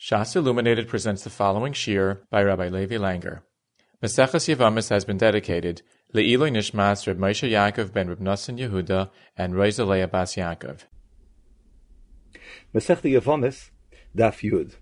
Shas Illuminated presents the following shir by Rabbi Levi Langer. Maseches Yevamis has been dedicated Le'iloi Nishmas Reb Moshe Yaakov ben Reb Nosson Yehuda and Rosa Bas Yaakov. Masech Yevamis, Daf Yud.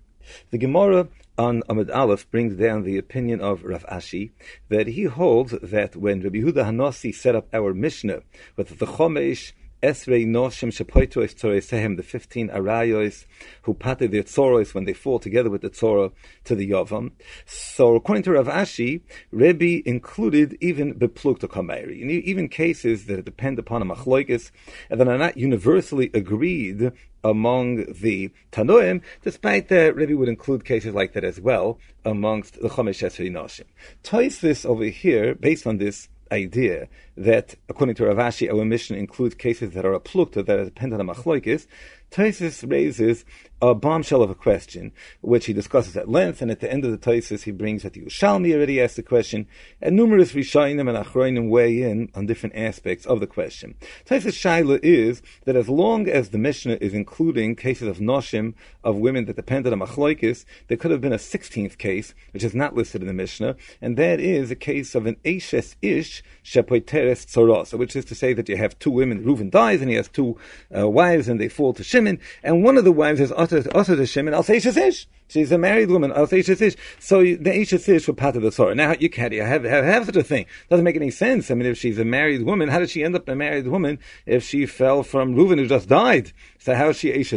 The Gemara on Amud Aleph brings down the opinion of Rav Ashi that he holds that when Rabbi Yehuda Hanasi set up our Mishnah with the Chomesh Esrei Noshim the 15 Arayos who patted their Tzoros when they fall together with the Tzorah to the Yavam. So according to Rav Ashi, Rebbe included even Beplukta Kameiri, even cases that depend upon a Machloikis and that are not universally agreed among the Tanoim, despite that Rebbe would include cases like that as well amongst the Chomesh Esrei Noshim. Tois this over here, based on this idea that, according to Rav Ashi, our mission includes cases that are a plukta, that are dependent on a machloikis, Taisus raises a bombshell of a question, which he discusses at length, and at the end of the Taisus he brings that the Yerushalmi already asked the question, and numerous Rishayim and Achroinim weigh in on different aspects of the question. Taisus Shaila is that as long as the Mishnah is including cases of Noshim, of women that depended on Machloikis, there could have been a 16th case, which is not listed in the Mishnah, and that is a case of an Eshes Ish Shepoiteres Tzoros, which is to say that you have two women, Reuven dies, and he has two uh, wives, and they fall to Shimon, and one of the wives is also to Shimon, I'll say Ish. She's a married woman, I'll say she's Ish. So the Ish were part of the Torah. Now, you can't have, have, have such a thing. Doesn't make any sense. I mean, if she's a married woman, how did she end up a married woman if she fell from Reuven who just died? So how is she Ish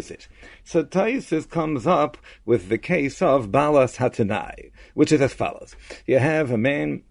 So Taisus comes up with the case of Balas Hatanai, which is as follows. You have a man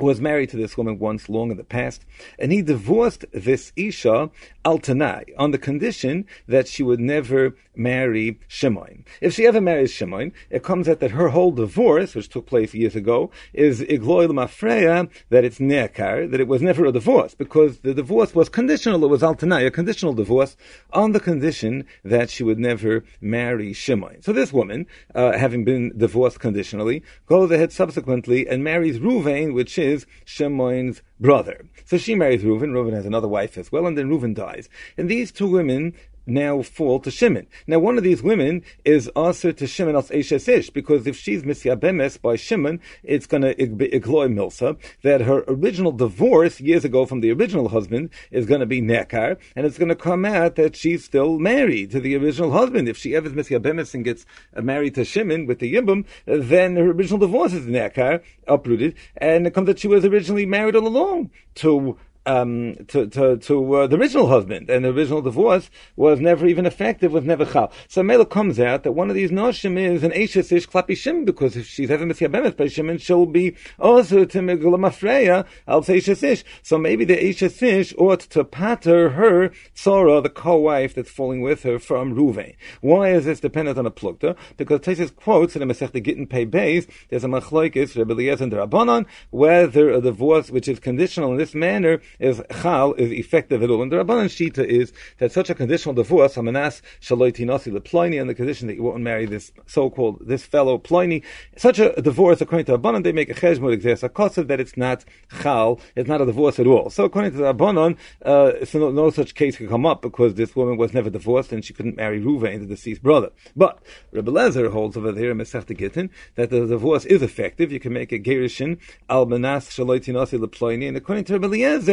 who was married to this woman once long in the past, and he divorced this Isha Altanai on the condition that she would never marry Shimon. If she ever marries Shimon, it comes out that her whole divorce, which took place years ago, is Igloy Mafreya, that it's Nekar, that it was never a divorce, because the divorce was conditional, it was Altanai, a conditional divorce, on the condition that she would never marry Shimon. So this woman, uh, having been divorced conditionally, goes ahead subsequently and marries Ruvain, which is is Shimon's brother. So she marries Reuven. Reuven has another wife as well, and then Reuven dies. And these two women now fall to Shimon. Now, one of these women is also to Shimon as Eshes Ish, because if she's Misyabemes by Shimon, it's going to igloy Milsa, that her original divorce years ago from the original husband is going to be Nekar, and it's going to come out that she's still married to the original husband. If she ever is Misyabemes and gets uh, married to Shimon with the Yibum, then her original divorce is Nekar, uprooted, and it comes that she was originally married all along to um, to to, to uh, the original husband, and the original divorce was never even effective, was never chal. So Mela comes out that one of these noshim is an Eishes Ish Klapi Shim, because if she's ever Misyabemet by Shimon, she'll be also to Megulamafreya al Eishes Ish. So maybe the Eishes Ish ought to patter her Tzora, the co-wife that's falling with her from Ruvain. Why is this dependent on a plukta? Because Tesis quotes in the Masech Gittin Pei Beis, there's a machloikis, Rebbe Eliezer and Rabbanon, whether a divorce which is conditional in this manner is chal is effective at all. And the Rabbanan Shita is that such a conditional divorce, hamanas shaloiti nasi leploni, on the condition that you won't marry this so-called this fellow Pliny, such a divorce according to Rabbanan they make a cheshmut exerts a kosev that it's not chal, it's not a divorce at all. So according to the Rabbanan, uh, no, no, such case could come up because this woman was never divorced and she couldn't marry Ruvain, the deceased brother. But Rebbe Lezer holds over there in Masechta Gittin that the divorce is effective. You can make a gerushin al manas shaloiti nasi leploni, and according to Rebbe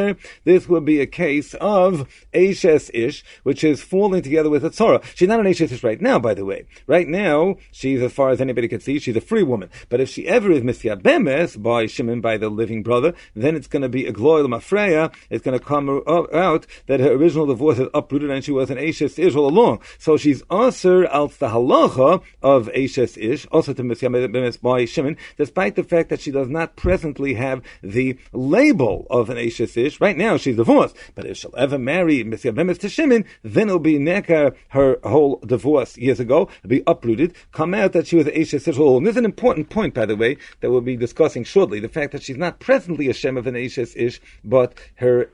Eliezer, this would be a case of Ashes Ish, which is falling together with a Tzora. She's not an Ashes Ish right now, by the way. Right now, she's, as far as anybody can see, she's a free woman. But if she ever is Misya Bemes by Shimon, by the living brother, then it's going to be a Gloil Mafreya. It's going to come out that her original divorce is uprooted and she was an Ashes Ish all along. So she's also al the halacha of Ashes Ish, also to Misya Bemes by Shimon, despite the fact that she does not presently have the label of an Ashes Ish. Right now, she's divorced. But if she'll ever marry Messiah Bemes to Shimon, then it'll be Nekar, her whole divorce years ago, it'll be uprooted, come out that she was Aisha Sishol. And this is an important point, by the way, that we'll be discussing shortly. The fact that she's not presently a Shem of an Aisha Ish, but her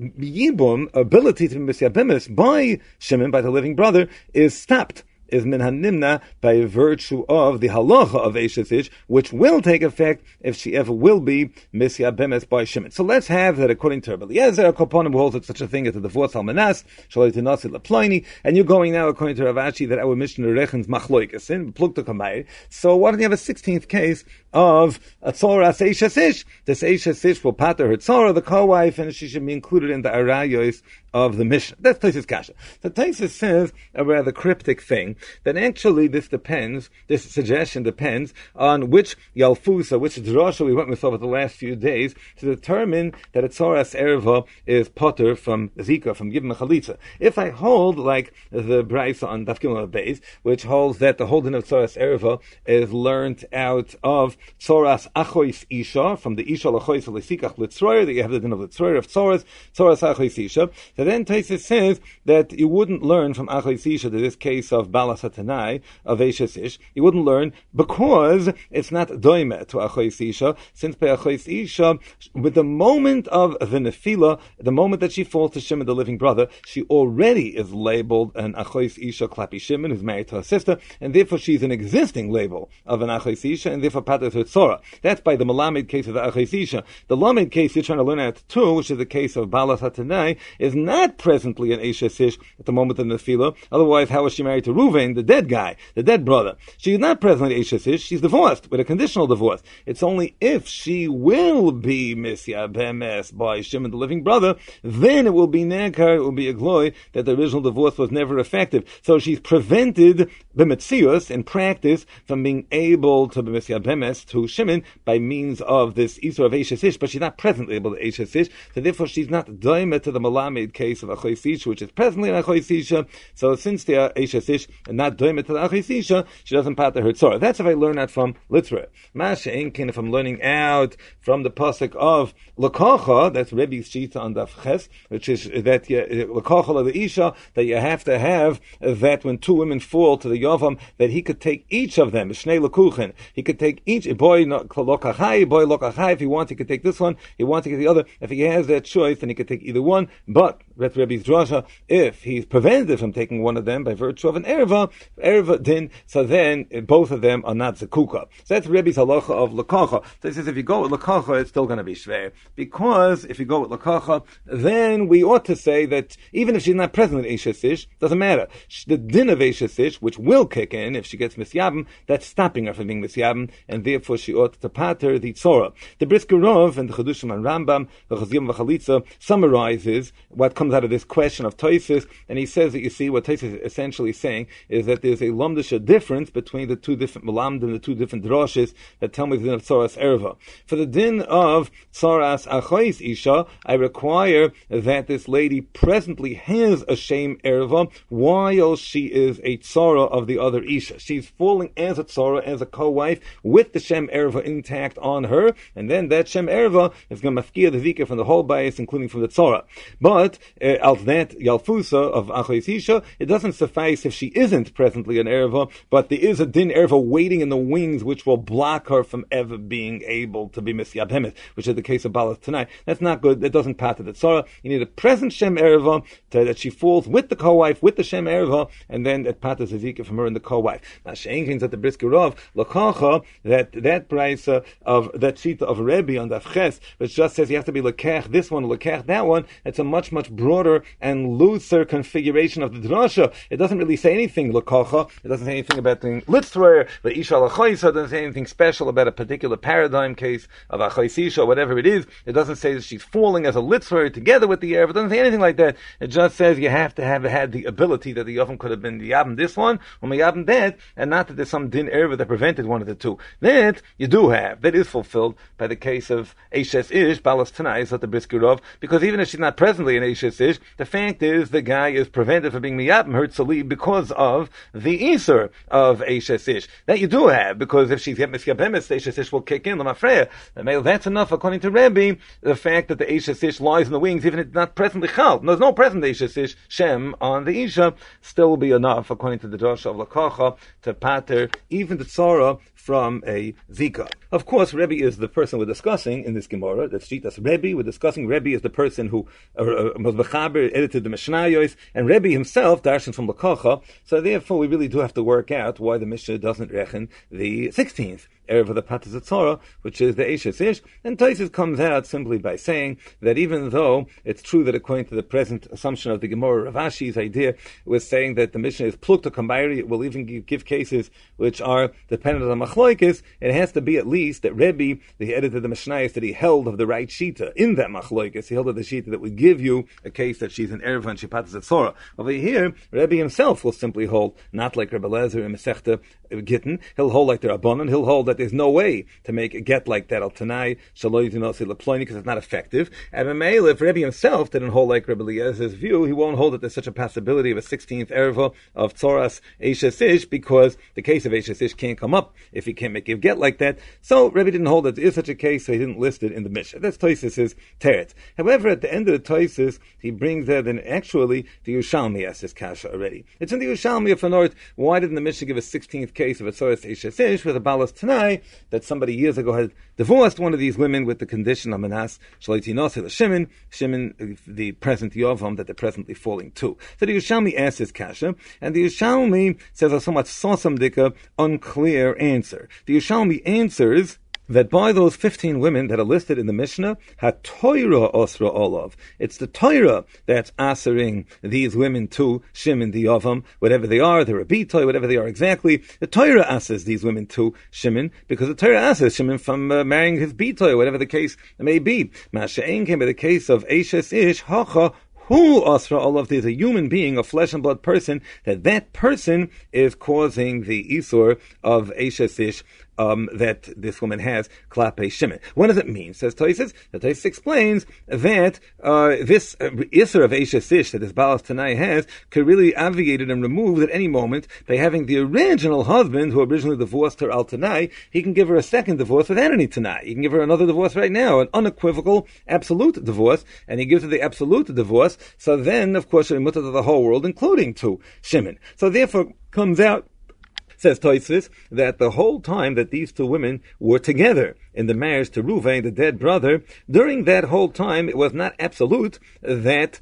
Yibum, ability to be Messiah Bemes by Shimon, by the living brother, is stopped is min hanimna by virtue of the halacha of Eshes Ish, which will take effect if she ever will be misya bemes by Shimon. So let's have that according to Rabbi Eliezer, Koponim holds that such a thing as a divorce almanas, shalai tenasi laploini, and you're going now according to Ravashi that our Mishnah rechens machloikasin, plukta kamayr. So why don't you have a 16th case of a tzora Eshes Ish? This Eshes Ish will pater her tzora, the co-wife, and she should be included in the arayos of the Mishnah. That's Taisus Kasha. So Taisus says a rather cryptic thing that actually this depends, this suggestion depends on which Yalfusa, which drasha we went with over the last few days to determine that a Tzoras Erva is potter from Zika, from Gibim Chalitza. If I hold like the Braisa on Dafkim base, which holds that the holding of Tzoras Erva is learned out of Tzoras Achois Isha, from the Isha Lachois Lisikach Litzroyer, that you have the din of Litzroyer of Tzoras, Tzoras Achois Isha. So then Taisis says that you wouldn't learn from Achois Isha, to this case of Balasatanai, of Eshes Ish, you wouldn't learn because it's not doime to Achois Isha, since by Achois Isha, with the moment of the Nefila, the moment that she falls to Shimon, the living brother, she already is labeled an Achois Isha Klapi Shimon, who's married to her sister, and therefore she's an existing label of an Achois Isha, and therefore Pater Tzora. That's by the Malamed case of the Achois Isha. The Lamed case you're trying to learn at too, which is the case of Balas Hatanai, is not presently an Eshes Ish at the moment of the Nefila. Otherwise, how was she married to Ruvain, the dead guy, the dead brother? She is not presently Eshes Ish. She's divorced with a conditional divorce. It's only if she will be Misya Bemes by Shimon, the living brother, then it will be Nekar, it will be a glory that the original divorce was never effective. So she's prevented the Metzius in practice from being able to be Misya Bemes to Shimon by means of this Isra of Eshes Ish, but she's not presently able to Eshes Ish, so therefore she's not Daima to the Malamed case of Achois Isha, which is presently an Achois Isha. So since they are Eshes uh, Ish and not Daima to the Achois Isha, she doesn't pater her tzora. That's if I learn that from Litra. Masha Inkin, if I'm learning out from the pasuk of Lakacha, that's Rebbe's Shita on Daf Ches, which is that Lakacha of the Isha, that you have to have that when two women fall to the Yavam, that he could take each of them, Shnei Lakuchen, he could take each, eh, boy Lokachai, boy Lokachai, if he wants, he could take this one, he wants to get the other. If he has that choice, then he could take either one, but Rebbe's Drasha, if he's prevented from taking one of them by virtue of an Erva, Erva din, so then both of them are not Zakuka. So that's Rebbe's halacha of Lakacha. So he says if you go with Lakacha, it's still going to be Shver. Because if you go with Lakacha, then we ought to say that even if she's not present in Eishesish, doesn't matter. The din of Eishesish, which will kick in if she gets Misyabim, that's stopping her from being Misyabim, and therefore she ought to pater the Tzora. The Briskerov and the Chedushim and Rambam, the Chazim Vachalitza, summarizes what comes out of this question of Toisis, and he says that you see what Toisis is essentially saying is that there's a lomdisha difference between the two different malamd and the two different droshes that tell me the din of Tzoras Erva. For the din of Tzoras Achois Isha, I require that this lady presently has a shame Erva while she is a Tzora of the other Isha. She's falling as a Tzora, as a co-wife, with the Shem Erva intact on her, and then that Shem Erva is going to mafkia the Vika from the whole bias, including from the Tzora. But, uh, that Yalfusa of Achois Isha, it doesn't suffice if she isn't presently an Erva, but there is a din Erva waiting in the wings which will block her from ever being able to be Misyab Hemet, which is the case of Balas tonight. That's not good. That doesn't pass the Tzara. You need a present Shem Erva to, that she falls with the co-wife, with the Shem Erva, and then it patas Ezekiel from her and the co-wife. Now, Shein at the Briskerov, Lakacha, that, that price uh, of, that sheet of Rebbe on the which just says you have to be Lekech this one, Lekech that one, it's a much, much broader and looser configuration of the drasha. It doesn't really say anything Lakacha, it doesn't say anything about the Litzroyer, but Isha Lachoisa doesn't say anything special about a particular paradigm case of Achoisisha, whatever it is. It doesn't say that she's falling as a Litzroyer together with the Erev. It doesn't say anything like that. It just says you have to have had the ability that the Yavim could have been the Yavim this one, or the Yavim that, and not that there's some Din Erev that prevented one of the two. That you do have. That is fulfilled by the case of Eshes Ish, Balas Tanai, is the Briskerov, because even if she's not presently in Eshes The fact is the guy is prevented from being Miyabim, Herzali, because of the Eser of Eshes Ish. That you do have, because if she's Miskabemis, the Eshes Ish will kick in, Lamafreya. That's enough, according to Rabbi, the fact that the Eshes Ish lies in the wings, even if it's not presently Chal. There's no present Eshes Ish, Shem, on the Isha, still will be enough, according to the Josh of Lakacha, to pater even the Tzara from a Zika. Of course, Rebbe is the person we're discussing in this Gemara. That's Shitas Rebbe. We're discussing Rebbe is the person who uh, uh edited the Mishnayos, and Rebbe himself, darshan from Lakacha. So therefore, we really do have to work out why the Mishnah doesn't reckon the 16th. Erev of the Patazatzora, which is the Eshes Ish. And Taisus comes out simply by saying that even though it's true that according to the present assumption of the Gemara, Ravashi's idea was saying that the Mishnah is plukta kambairi, it will even give, give, cases which are dependent on machloikis, it has to be at least that Rebbe, the editor of the Mishnah, that he held of the right shita in that machloikis, he held of the shita that would give you a case that she's an Erev and she Patazatzora. Over here, Rebbe himself will simply hold, not like Rebbe Lezer and Masechta Gittin, he'll hold like the Rabbanon, he'll hold that there's no way to make a get like that al Tanai, because it's not effective. And Mamela, if Rebbe himself didn't hold like Rebbe Eliezer's view, he won't hold that there's such a possibility of a 16th Erva of Tzoras Eishes Ish, because the case of Eishes Ish can't come up if he can't make a get like that. So Rebbe didn't hold that there is such a case, so he didn't list it in the Mishnah. That's Toisis' teretz. However, at the end of the Toisis, he brings that then actually the Yerushalmi asks his kasha already. It's in the Yerushalmi of North. Why didn't the Mishnah give a 16th case of a Tzoras Eishes Ish with a Balas Tanai that somebody years ago had divorced one of these women with the condition of Manas Shalitinos Shimon, Shimon, uh, the present Yovam that they're presently falling to. So the Yerushalmi asks his kasha, and the Yerushalmi says a somewhat dika, unclear answer. The Yerushalmi answers that by those 15 women that are listed in the Mishnah, HaToira Osra Olav. It's the Torah that's answering these women to Shimon the Yavam, whatever they are, they're a Rabitoy, whatever they are exactly. The Torah asks these women to Shimon, because the Torah asks Shimon from uh, marrying his Bitoy, whatever the case may be. Masha'en came by the case of Ashes Ish, Hacha, who Asra Olav, there's a human being, a flesh and blood person, that that person is causing the Isur of Ashes Ish um, that this woman has klape shimon. What does it mean? Says Toises. The Toises explains that uh, this uh, iser of Ish that this Balas Tanai has could really obviate and removed at any moment by having the original husband who originally divorced her al Tanai, he can give her a second divorce without any Tanai. He can give her another divorce right now, an unequivocal, absolute divorce, and he gives her the absolute divorce. So then, of course, she'll to the whole world, including to Shimon. So therefore, comes out Says Toisus that the whole time that these two women were together in the marriage to Ruvain, the dead brother, during that whole time it was not absolute that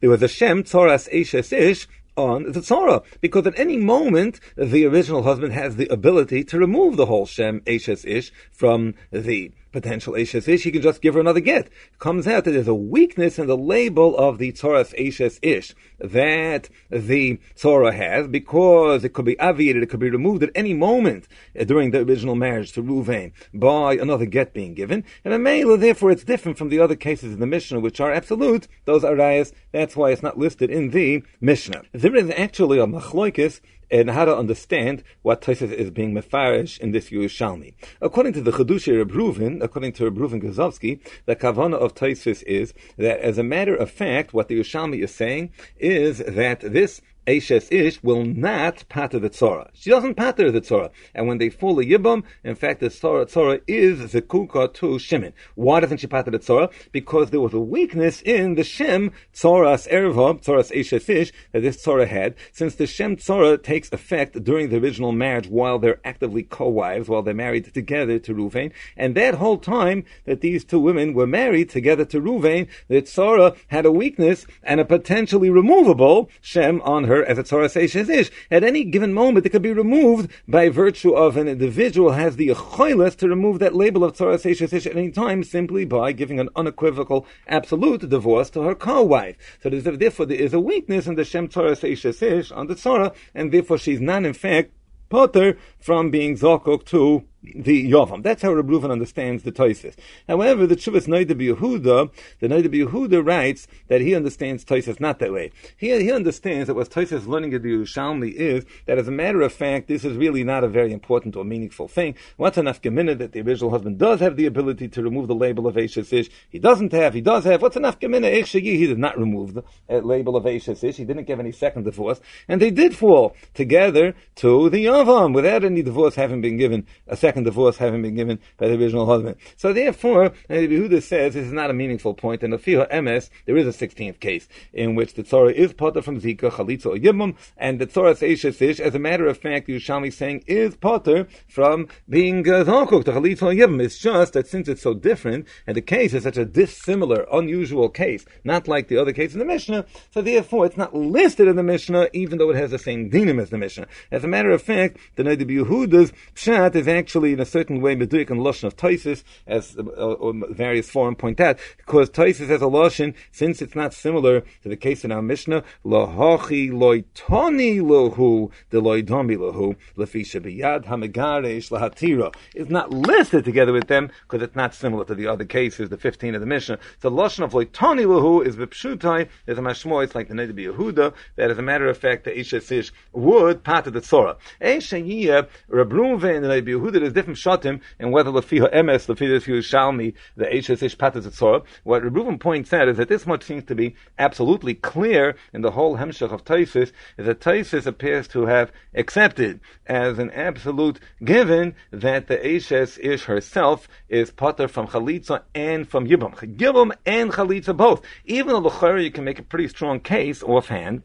there was a Shem Tzoras Eshes Ish on the Torah, because at any moment the original husband has the ability to remove the whole Shem Eshes Ish from the potential Ashes Ish, he can just give her another get. Comes out that there's a weakness in the label of the Torah's Ashes Ish that the Torah has because it could be obviated, it could be removed at any moment during the original marriage to Ruvain by another get being given. And a Mela, therefore, it's different from the other cases in the Mishnah, which are absolute. Those are rayas. That's why it's not listed in the Mishnah. There is actually a machloikis and how to understand what Tosfos is being mefarish in this Yerushalmi. According to the Chedushi Reuven, according to Reuven Grozovsky, the kavana of Tosfos is that, as a matter of fact, what the Yerushalmi is saying is that this Ashes Ish will not pater the Tzora. She doesn't pater the Tzora. And when they fall a Yibam, in fact, the Tzora, Tzora is Zekuka to Shimon. Why doesn't she pater the Tzora? Because there was a weakness in the Shem Tzoras Erva, Tzoras Ashes Ish, that this Tzora had. Since the Shem Tzora takes effect during the original marriage while they're actively co-wives, while they're married together to Ruvain. And that whole time that these two women were married together to Ruvain, the Tzora had a weakness and a potentially removable Shem on her as a Torah ish. At any given moment, it could be removed by virtue of an individual has the choiles to remove that label of Torah says ish at any time simply by giving an unequivocal absolute divorce to her co-wife. So therefore there is a weakness in the Shem Torah says ish on the Torah, and therefore she's not in fact potter from being zokok to the Yovam. That's how Rabbi Reuven understands the Toises. However, the Chuvas Noida Yehuda, the Noida Yehuda writes that he understands Toises not that way. He, he understands that what Toises learning in the Yerushalmi is that, as a matter of fact, this is really not a very important or meaningful thing. What's enough gemina that the original husband does have the ability to remove the label of Eishes Ish? He doesn't have. He does have. What's enough gemina? He did not remove the uh, label of Eishes Ish. He didn't give any second divorce, and they did fall together to the Yovam without any divorce having been given, a second divorce having been given by the original husband. So therefore, Yehuda says this is not a meaningful point. point, and the Fiha MS, there is a 16th case in which the Torah is potter from Zika, Chalitza, or Yibum, and the Torah Seishes Ish, as a matter of fact, the Yerushalmi saying is potter from being uh, Zokuk, the Chalitza or Yibum. It's just that since it's so different, and the case is such a dissimilar, unusual case, not like the other case in the Mishnah, so therefore it's not listed in the Mishnah, even though it has the same dinim as the Mishnah. As a matter of fact, the Noda Yehuda's Pshat is actually in a certain way Meduik and Lashon of Taisis, as uh, various form point out, because Taisis has a Lashon, since it's not similar to the case in our Mishnah, Lahachi loitoni lohu, the loidomi lohu, lefisha biyad hamigaresh lahatira. It's not listed together with them, because it's not similar to the other cases, the 15 of the Mishnah. So Lashon of loitoni lohu is vipshutai, there's a mashmo, it's like the Noda Yehuda, that as a matter of fact, the Isha Sish would part of the Tzorah. Eishayiyah, Rabruve and the Noda Yehuda, there's different shatim, and whether Lefiha Emes, Lefiha Shalmi, the Isha Sish part of the Tzorah. What Rabruven points out is that this much seems to be absolutely clear in the whole Hemshech of Taisis, is that Taisis appears to have accepted as an absolute given that the Eshes Ish herself is potter from Chalitza and from Yibam. Yibam and Chalitza both. Even though the you can make a pretty strong case offhand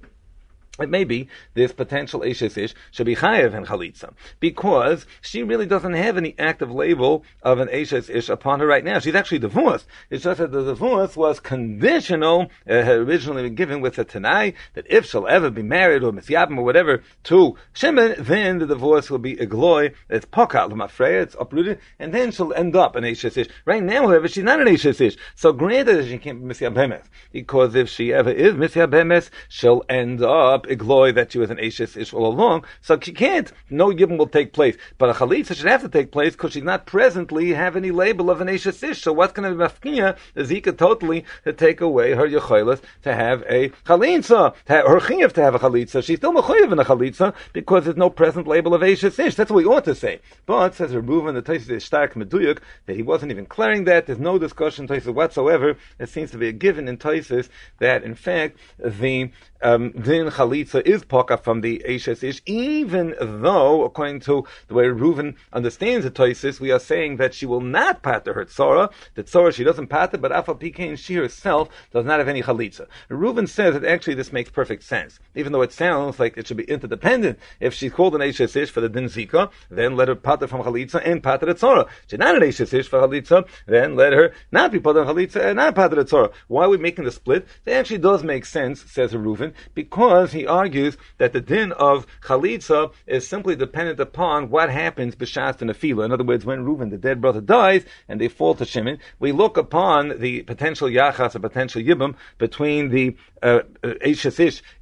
it may be this potential Eshes Ish should be Chayev and Chalitza because she really doesn't have any active label of an Eshes Ish upon her right now. She's actually divorced. It's just that the divorce was conditional, uh, had originally been given with a Tanai, that if she'll ever be married or Misyabim or whatever to Shimon, then the divorce will be a gloy, it's Pokat Lamafreya, it's uprooted, and then she'll end up an Eshes Ish. Right now, however, she's not an Eshes Ish. So granted that she can't be Misyabemes, because if she ever is Misyabemes, she'll end up up igloy that she was an Ashes Ish all along, so she can't. No Yibum will take place. But a Chalitza should have to take place because she's not presently have any label of an Ashes Ish. So what's going to be Mafkiya is he could totally to take away her Yechoilas to have a Chalitza, her Chiyav to have a Chalitza. She's still Mechoyev in a Chalitza because there's no present label of Ashes Ish. That's what we ought to say. But, says Rebuvan, the Taisis is stark Meduyuk, that he wasn't even clearing that. There's no discussion Taisis whatsoever. It seems to be a given in Taisis that, in fact, the um, din chalitza is poka from the Eshes Ish, even though, according to the way Reuven understands the Toisis, we are saying that she will not pater her tzora. The tzora she doesn't pater, but Afa Pikein, she herself does not have any chalitza. Reuven says that actually this makes perfect sense, even though it sounds like it should be interdependent. If she's called an Eshes Ish for the din zika, then let her pater from chalitza and pater the tzora. She's not an Eshes Ish for chalitza, then let her not be pater chalitza and not pater the tzora. Why are we making the split? It actually does make sense, says Reuven, because he argues that the din of chalitza is simply dependent upon what happens b'shas and nefila. In other words, when Reuven, the dead brother, dies and they fall to Shimon, we look upon the potential yachas, or potential yibum between the uh, uh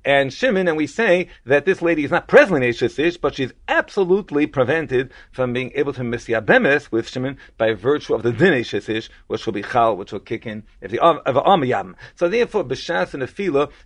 and Shimon, and we say that this lady is not presently Ish, but she's absolutely prevented from being able to misyabemes with Shimon by virtue of the din Ish, which will be chal, which will kick in if the of amayam. So therefore, b'shas and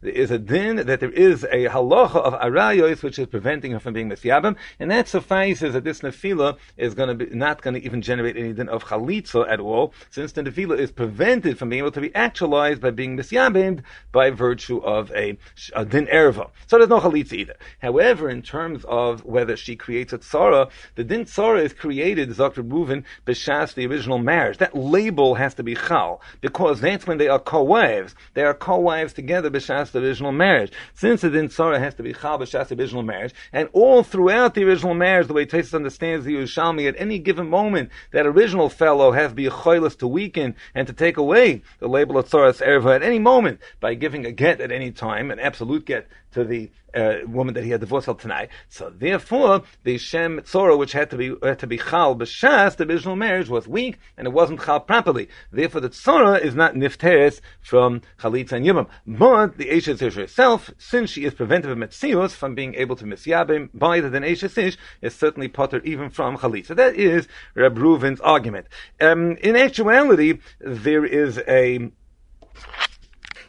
there is a din that there is a halacha of arayos which is preventing her from being misyabim, and that suffices that this nefila is going to be not going to even generate any din of chalitza at all, since the nefila is prevented from being able to be actualized by being misyabim by virtue of a, a din erva. So there's no chalitza either. However, in terms of whether she creates a tzara, the din tzara is created, Dr. Movin, b'shas the original marriage. That label has to be chal, because that's when they are co-wives. They are co-wives together b'shas the original marriage. Since the din tzara has to be chal b'shas the original marriage, and all throughout the original marriage, the way Tesis understands the Yerushalmi, at any given moment, that original fellow has to be to weaken and to take away the label of tzaras erva at any moment by giving a get at any time, an absolute get to the uh, woman that he had divorced tonight. So therefore, the Shem Tzora, which had to be had to be Chal b'Shas, the original marriage was weak and it wasn't Chal properly. Therefore, the Tzora is not Nifteres from Chalitza and Yibam. But the Eshes Ish herself, since she is prevented of Metzios from being able to Misyabim by the Eshes Ish, is certainly potter even from Chalitza. That is Reb Reuven's argument. Um, in actuality, there is a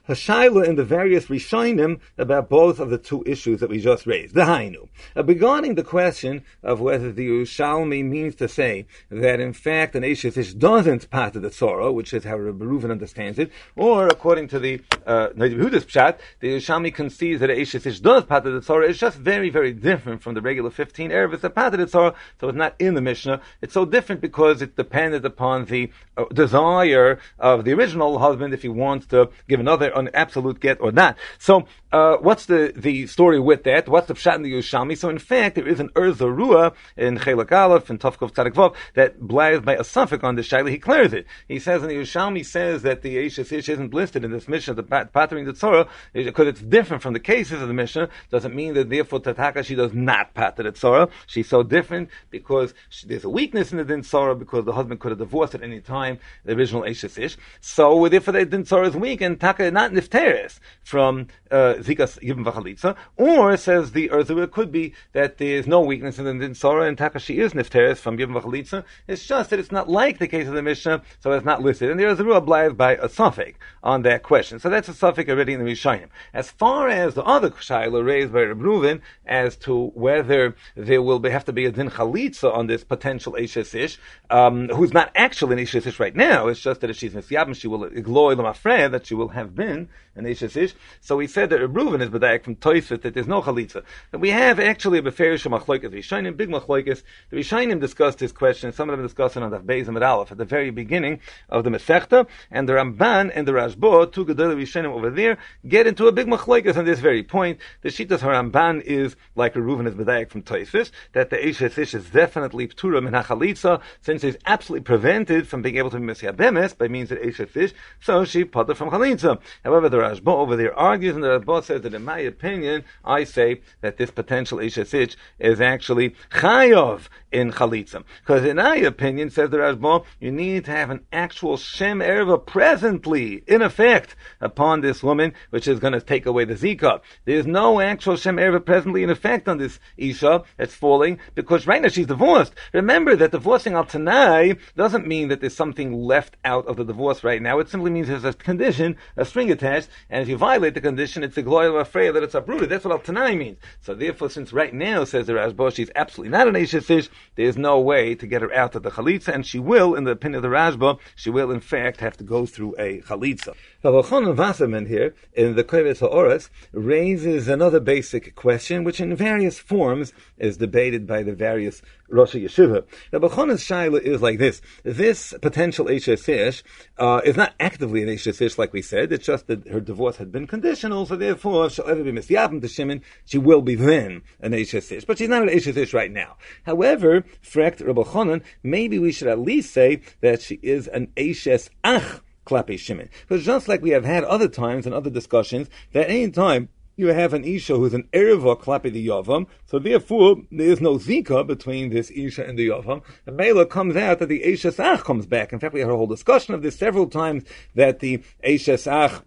Hashaila in the various Rishonim about both of the two issues that we just raised. The Hainu. Uh, regarding the question of whether the Yerushalmi means to say that in fact an Eishes doesn't part the Tzorah, which is how Rabbi Reuven understands it, or according to the uh, Huda's Pshat, the Yerushalmi concedes that an Eishes does part the Tzorah. It's just very, very different from the regular 15 Erev. It's a part the Tzorah, so it's not in the Mishnah. It's so different because it depended upon the uh, desire of the original husband if he wants to give another an absolute get or not. So, uh, what's the, the story with that? What's the pshat in the Yerushalmi? So, in fact, there is an Ohr Zarua in Chelak Aleph and Tovkov Tzadik Vov that blares by a suffix on the Shaila. He clears it. He says, and the Yerushalmi says that the Eishes Ish isn't listed in this mission of the pattering the Tzorah, because it's different from the cases of the Mishnah, doesn't mean that therefore Tataka she does not patter the Tzorah. She's so different because she, there's a weakness in the Din Tzorah because the husband could have divorced at any time, the original Eishes Ish. So, therefore, the Din Tzorah is weak and Taka not nifteres from uh, zikas yibn v'chalitza, or says the it could be that there is no weakness in the Sora and Takashi is nifteres from yibn v'chalitza. It's just that it's not like the case of the Mishnah, so it's not listed. And the Erzur obliges by a suffix on that question. So that's a suffix already in the Mishnah. As far as the other shaila raised by Reb as to whether there will be, have to be a din chalitza on this potential Ish, um, who's not actually an Ish right now, it's just that if she's Nisyabim, she will ignore the mafred that she will have been an Eishes Ish. So we said that Reuven is B'dayak from Toifet that there's no chalitza. And we have actually a Beferish Machloikas Rishainim, big Machloikas. The Rishainim discussed this question, some of them discussed it on the Beis and Aleph at the very beginning of the Mesechta, and the Ramban and the Rashbo, two Gedol Rishainim over there, get into a big Machloikas on this very point. The Shitas Haramban is like Reuven is B'dayak from Toifet, that the Eishes Ish is definitely Ptura Min HaChalitza, since he's absolutely prevented from being able to be Mesyabemes by means of Eishes Ish, so she it from Chalitza. However, the Rashbo over there argues, and the Rashba says that in my opinion, I say that this potential Ishasich is actually Chayov in Chalitza. Because in my opinion, says the Rashba, you need to have an actual Shem Erva presently, in effect, upon this woman, which is going to take away the Zika. There's no actual Shem Erva presently in effect on this Isha that's falling, because right now she's divorced. Remember that divorcing Al Tanai doesn't mean that there's something left out of the divorce right now. It simply means there's a condition, a string attached, and if you violate the condition, it's a glory of afraid that it's uprooted. That's what Al Tanai means. So therefore, since right now, says the Rashba, she's absolutely not an Eishes there's no way to get her out of the Chalitza, and she will, in the opinion of the Rashba, she will in fact have to go through a Chalitza. Chavan Wasserman here, in the Kovetz He'aros, raises another basic question, which in various forms is debated by the various Rosh Yeshiva. The Bechon's Shaila is like this. This potential Eishes uh, is not actively an Eishes like we said, it's just that her divorce had been conditional, so therefore, if she'll ever be Misyabim to Shimon, she will be then an Eishes But she's not an Eishes right now. However, Frekt Rabbi Chonan, maybe we should at least say that she is an Eishes Ach Klape Shimon. Because just like we have had other times and other discussions, that any time you have an Isha who's an Erva Klape the Yavam, so therefore there is no Zika between this Isha and the Yavam. The Mela comes out that the Isha Sach comes back. In fact, we had a whole discussion of this several times that the Isha Sach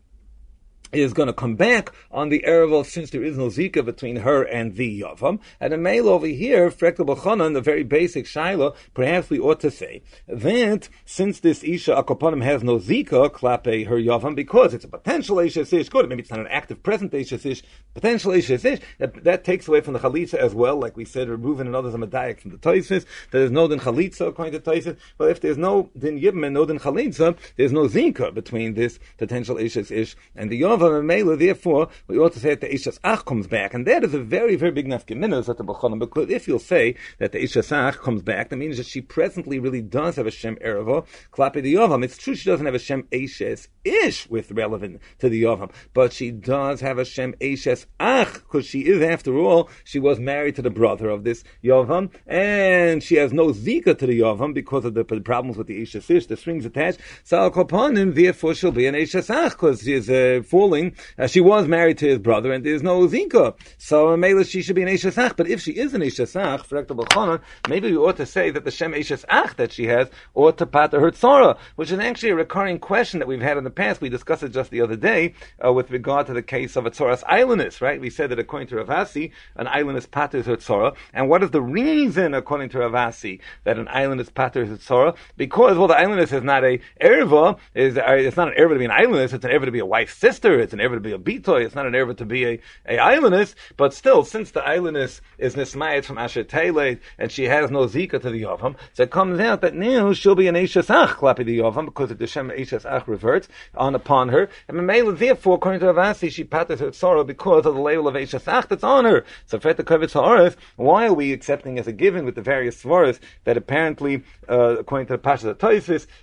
is going to come back on the Erev since there is no Zika between her and the Yavam. And a mail over here, Frekta B'chanan, the very basic Shiloh, perhaps we ought to say that since this Isha Akopanim has no Zika, Klape her Yavam, because it's a potential Isha Sish, good, maybe it's not an active present Isha Sish, potential Isha Sish, that, that takes away from the Chalitza as well, like we said, removing and others, from the Toisis, there's no Din Chalitza according to Toisis, but if there's no Din Yibim and no Din Chalitza, there's no Zika between this potential Isha Sish and the Yavam, therefore, we ought to say that the Ishas Ach comes back. And that is a very, very big nafkiminus at the B'chonim, because if you'll say that the Ishas Ach comes back, that means that she presently really does have a Shem Ereva, Klapi the Yovam. It's true she doesn't have a Shem Eshes Ish with relevant to the Yovam, but she does have a Shem Eshes Ach, because she is, after all, she was married to the brother of this Yovam, and she has no Zika to the Yovam because of the, problems with the Eshes Ish, the strings attached. So therefore, she'll be an Eshes Ach, because she is uh, falling uh, she was married to his brother, and there's no Zika. So Mela, she should be an Eshesach. But if she is an Eshesach, for maybe we ought to say that the Shem Eshesach that she has ought to pater her tzara, which is actually a recurring question that we've had in the past. We discussed it just the other day uh, with regard to the case of a tzoras islandess, right? We said that according to Ravasi, an islandess paters her tzara. And what is the reason, according to Ravasi, that an islandess paters her tzara? Because, well, the islandess is not a erva, is, uh, it's not an erva to be an islandess, it's an erva to be a wife's sister, It's an erva to be a bitoy. It's not an erva to be a, a islandess. But still, since the islandess is nismayet from Asher Taylor and she has no zika to the Yovam, so it comes out that now she'll be an Eishes Ach klapi the Yovam because the Shem Eishes Ach reverts on upon her. And Mamela, therefore, according to Ravasi, she patters her sorrow because of the label of Eishes Ach that's on her. So Kovitz Ha'aretz, why are we accepting as a given with the various svaras that apparently, uh, according to the Pasha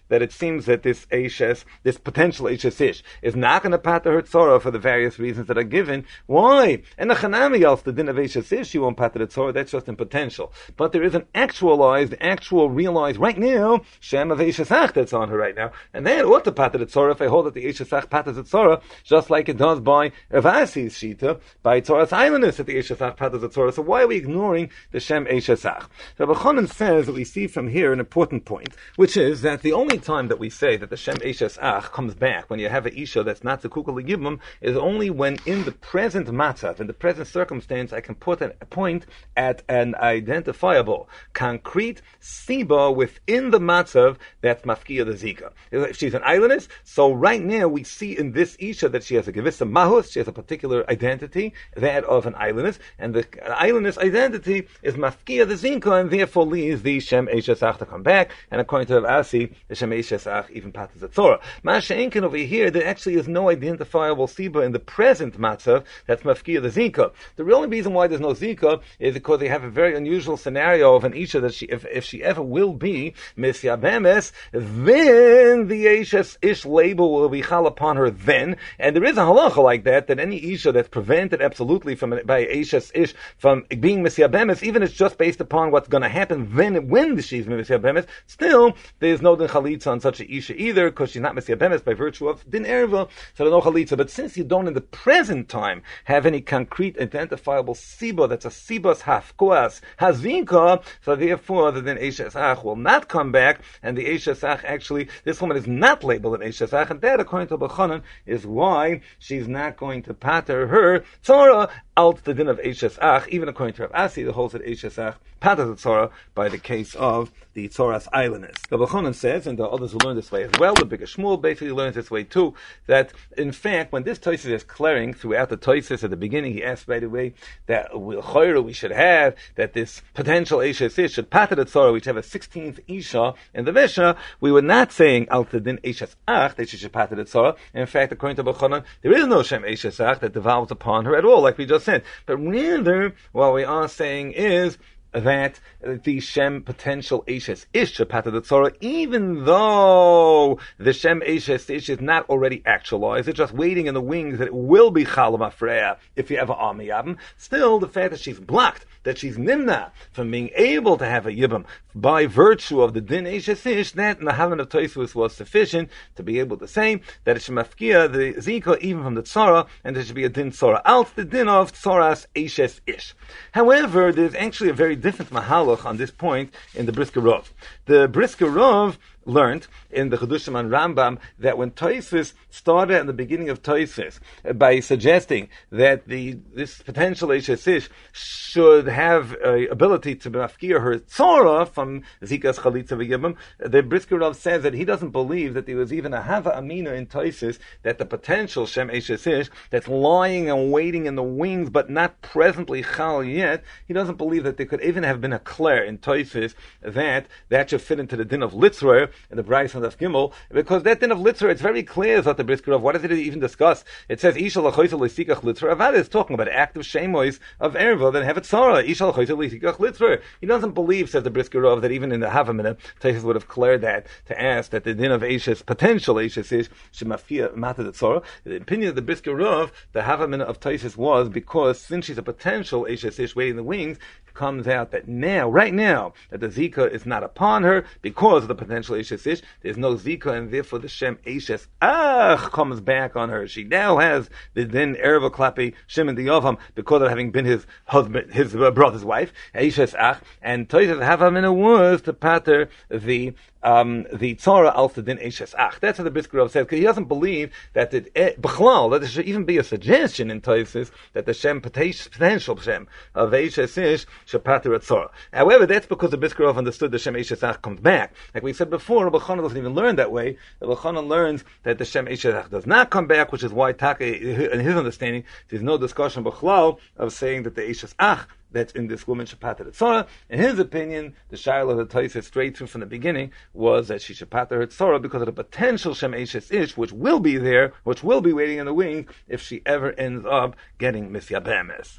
that it seems that this Eishes, this potential Eishes Ish, is not going to patter her sorrow for the various reasons that are given. Why? And the Chanami else, the din of Ish, she won't patter the sorrow, that's just in potential. But there is an actualized, actual, realized, right now, Shem of Eishesach that's on her right now. And then, ought to pater the Tzorah if I hold that the Eishesach paters the Tzorah, just like it does by Ravasi's Shita, by Tzorah's islandness that the Eishesach paters the Tzorah. So why are we ignoring the Shem Eishesach? So Bachonin says that we see from here an important point, which is that the only time that we say that the Shem Eishesach comes back when you have an Isha that's not Zekukah Legibim is only when in the present matzav, in the present circumstance, I can put a point at an identifiable, concrete siba within the matzav that's mafkia the zika. If she's an islandess, so right now we see in this isha that she has a gevissa mahus, she has a particular identity, that of an islandess, and the islandess identity is mafkia the zika, and therefore leaves the shem eshesach to come back. And according to Rav Asi, the shem eshesach even patas the Torah. Masha'enkin over here, there actually is no identifiable siba in the present matzav that's mafkia the zika. The only reason why there's no zika is because they have a very unusual scenario of an isha that she, if, if she ever will be misyabemes, then the Eshes Ish label will be chal upon her then. And there is a halacha like that, that any isha that's prevented absolutely from by Eshes Ish from being misyabemes, even if it's just based upon what's going to happen then when she's misyabemes, still there's no din chalitza on such an isha either because she's not misyabemes by virtue of din erva, so there's no chalitza. But since you don't in the present time have any concrete identifiable siba that's a sibas hafkoas hazinka, so therefore the din Eshes will not come back, and the Eshesach actually, this woman is not labeled an Eshesach, and that, according to Bachanan, is why she's not going to pater her Torah out the din of Eshesach, even according to Rav Asi, the holds that Eshesach pater the Torah by the case of the Torah's islandess. The Bachanan says, and the others who learn this way as well, the bigger Shmuel basically learns this way too, that in fact, when this Toisis is clearing throughout the Toisis at the beginning, he asked by the way that we we should have, that this potential Eshesach should pater the Torah, which have a 16th Isha in the Mishnah, we were not saying Al Tadin Eshes Ach that she should pater the Tzara. In fact, according to Bachanan, there is no Shem Eshes Ach that devolves upon her at all, like we just said. But rather, what we are saying is that the Shem potential Ashes Ish Tzora, even though the Shem Ashes Ish is not already actualized, it's just waiting in the wings that it will be Chalam Afreya if you ever Ami Yabim, still the fact that she's blocked, that she's Nimna from being able to have a Yibam by virtue of the Din Ashes Ish, that Havan of Toisus was sufficient to be able to say that it's should mafkia the Zika even from the Tzara, and there should be a Din Tzara out, the Din of Tzoras Ashes Ish. However, there's actually a very different mahalach on this point in the Brisker Rov. The Brisker Rov learned in the Chedushim and Rambam that when Toisis started at the beginning of Toisis by suggesting that the this potential Ishesish should have a ability to mafkir her tzora from Zikas Chalitza V'Yibim, the Brisker Rav says that he doesn't believe that there was even a Hava Amina in Toisis that the potential Shem Ishesish that's lying and waiting in the wings but not presently Chal yet, he doesn't believe that there could even have been a Claire in Toisis that that should fit into the din of Litzroyer in the Bryce and of Gimel, because that din of Litzer, it's very clear that the brisker of what does it even discuss? It says Isha lachoisa leisikach Litzer. Avad is talking about active shemois of Erva that have it Sarah. Isha lachoisa leisikach Litzer. He doesn't believe, says the brisker of, that even in the Havamina, Taisus would have cleared that to ask that the din of Ashes, potential Ashes is Shemafia Matad Tzora. The opinion of the brisker of, the Havamina of Taisus was because since she's a potential Ashes ish waiting in the wings, comes out that now, right now, that the Zika is not upon her because of the potential Eshes Ish. There's no Zika, and therefore the Shem Eshes Ach comes back on her. She now has the then Erva Klapi Shimon the Yovam because of having been his husband, his brother's wife, Eshes Ach, and Toyes Havamina was to pater the um, the Tzara also din Eshes Ach. That's what the Brisker Rav said, because he doesn't believe that it, Bechlal, that there should even be a suggestion in Toises that the Shem, potential Shem, of Eshes Ish, at Tzara. However, that's because the Brisker Rav understood the Shem Eshes Ach comes back. Like we said before, Rabbi Chana doesn't even learn that way. Rabbi Chana learns that the Shem Eshes Ach does not come back, which is why Taka, in his understanding, there's no discussion Bechlal of saying that the Eshes Ach that's in this woman Shapater Tzara. In his opinion, the Shaila of the Taisa straight through from the beginning was that she Shapater her because of the potential Shem Eshes Ish, which will be there, which will be waiting in the wings if she ever ends up getting Misyabemes.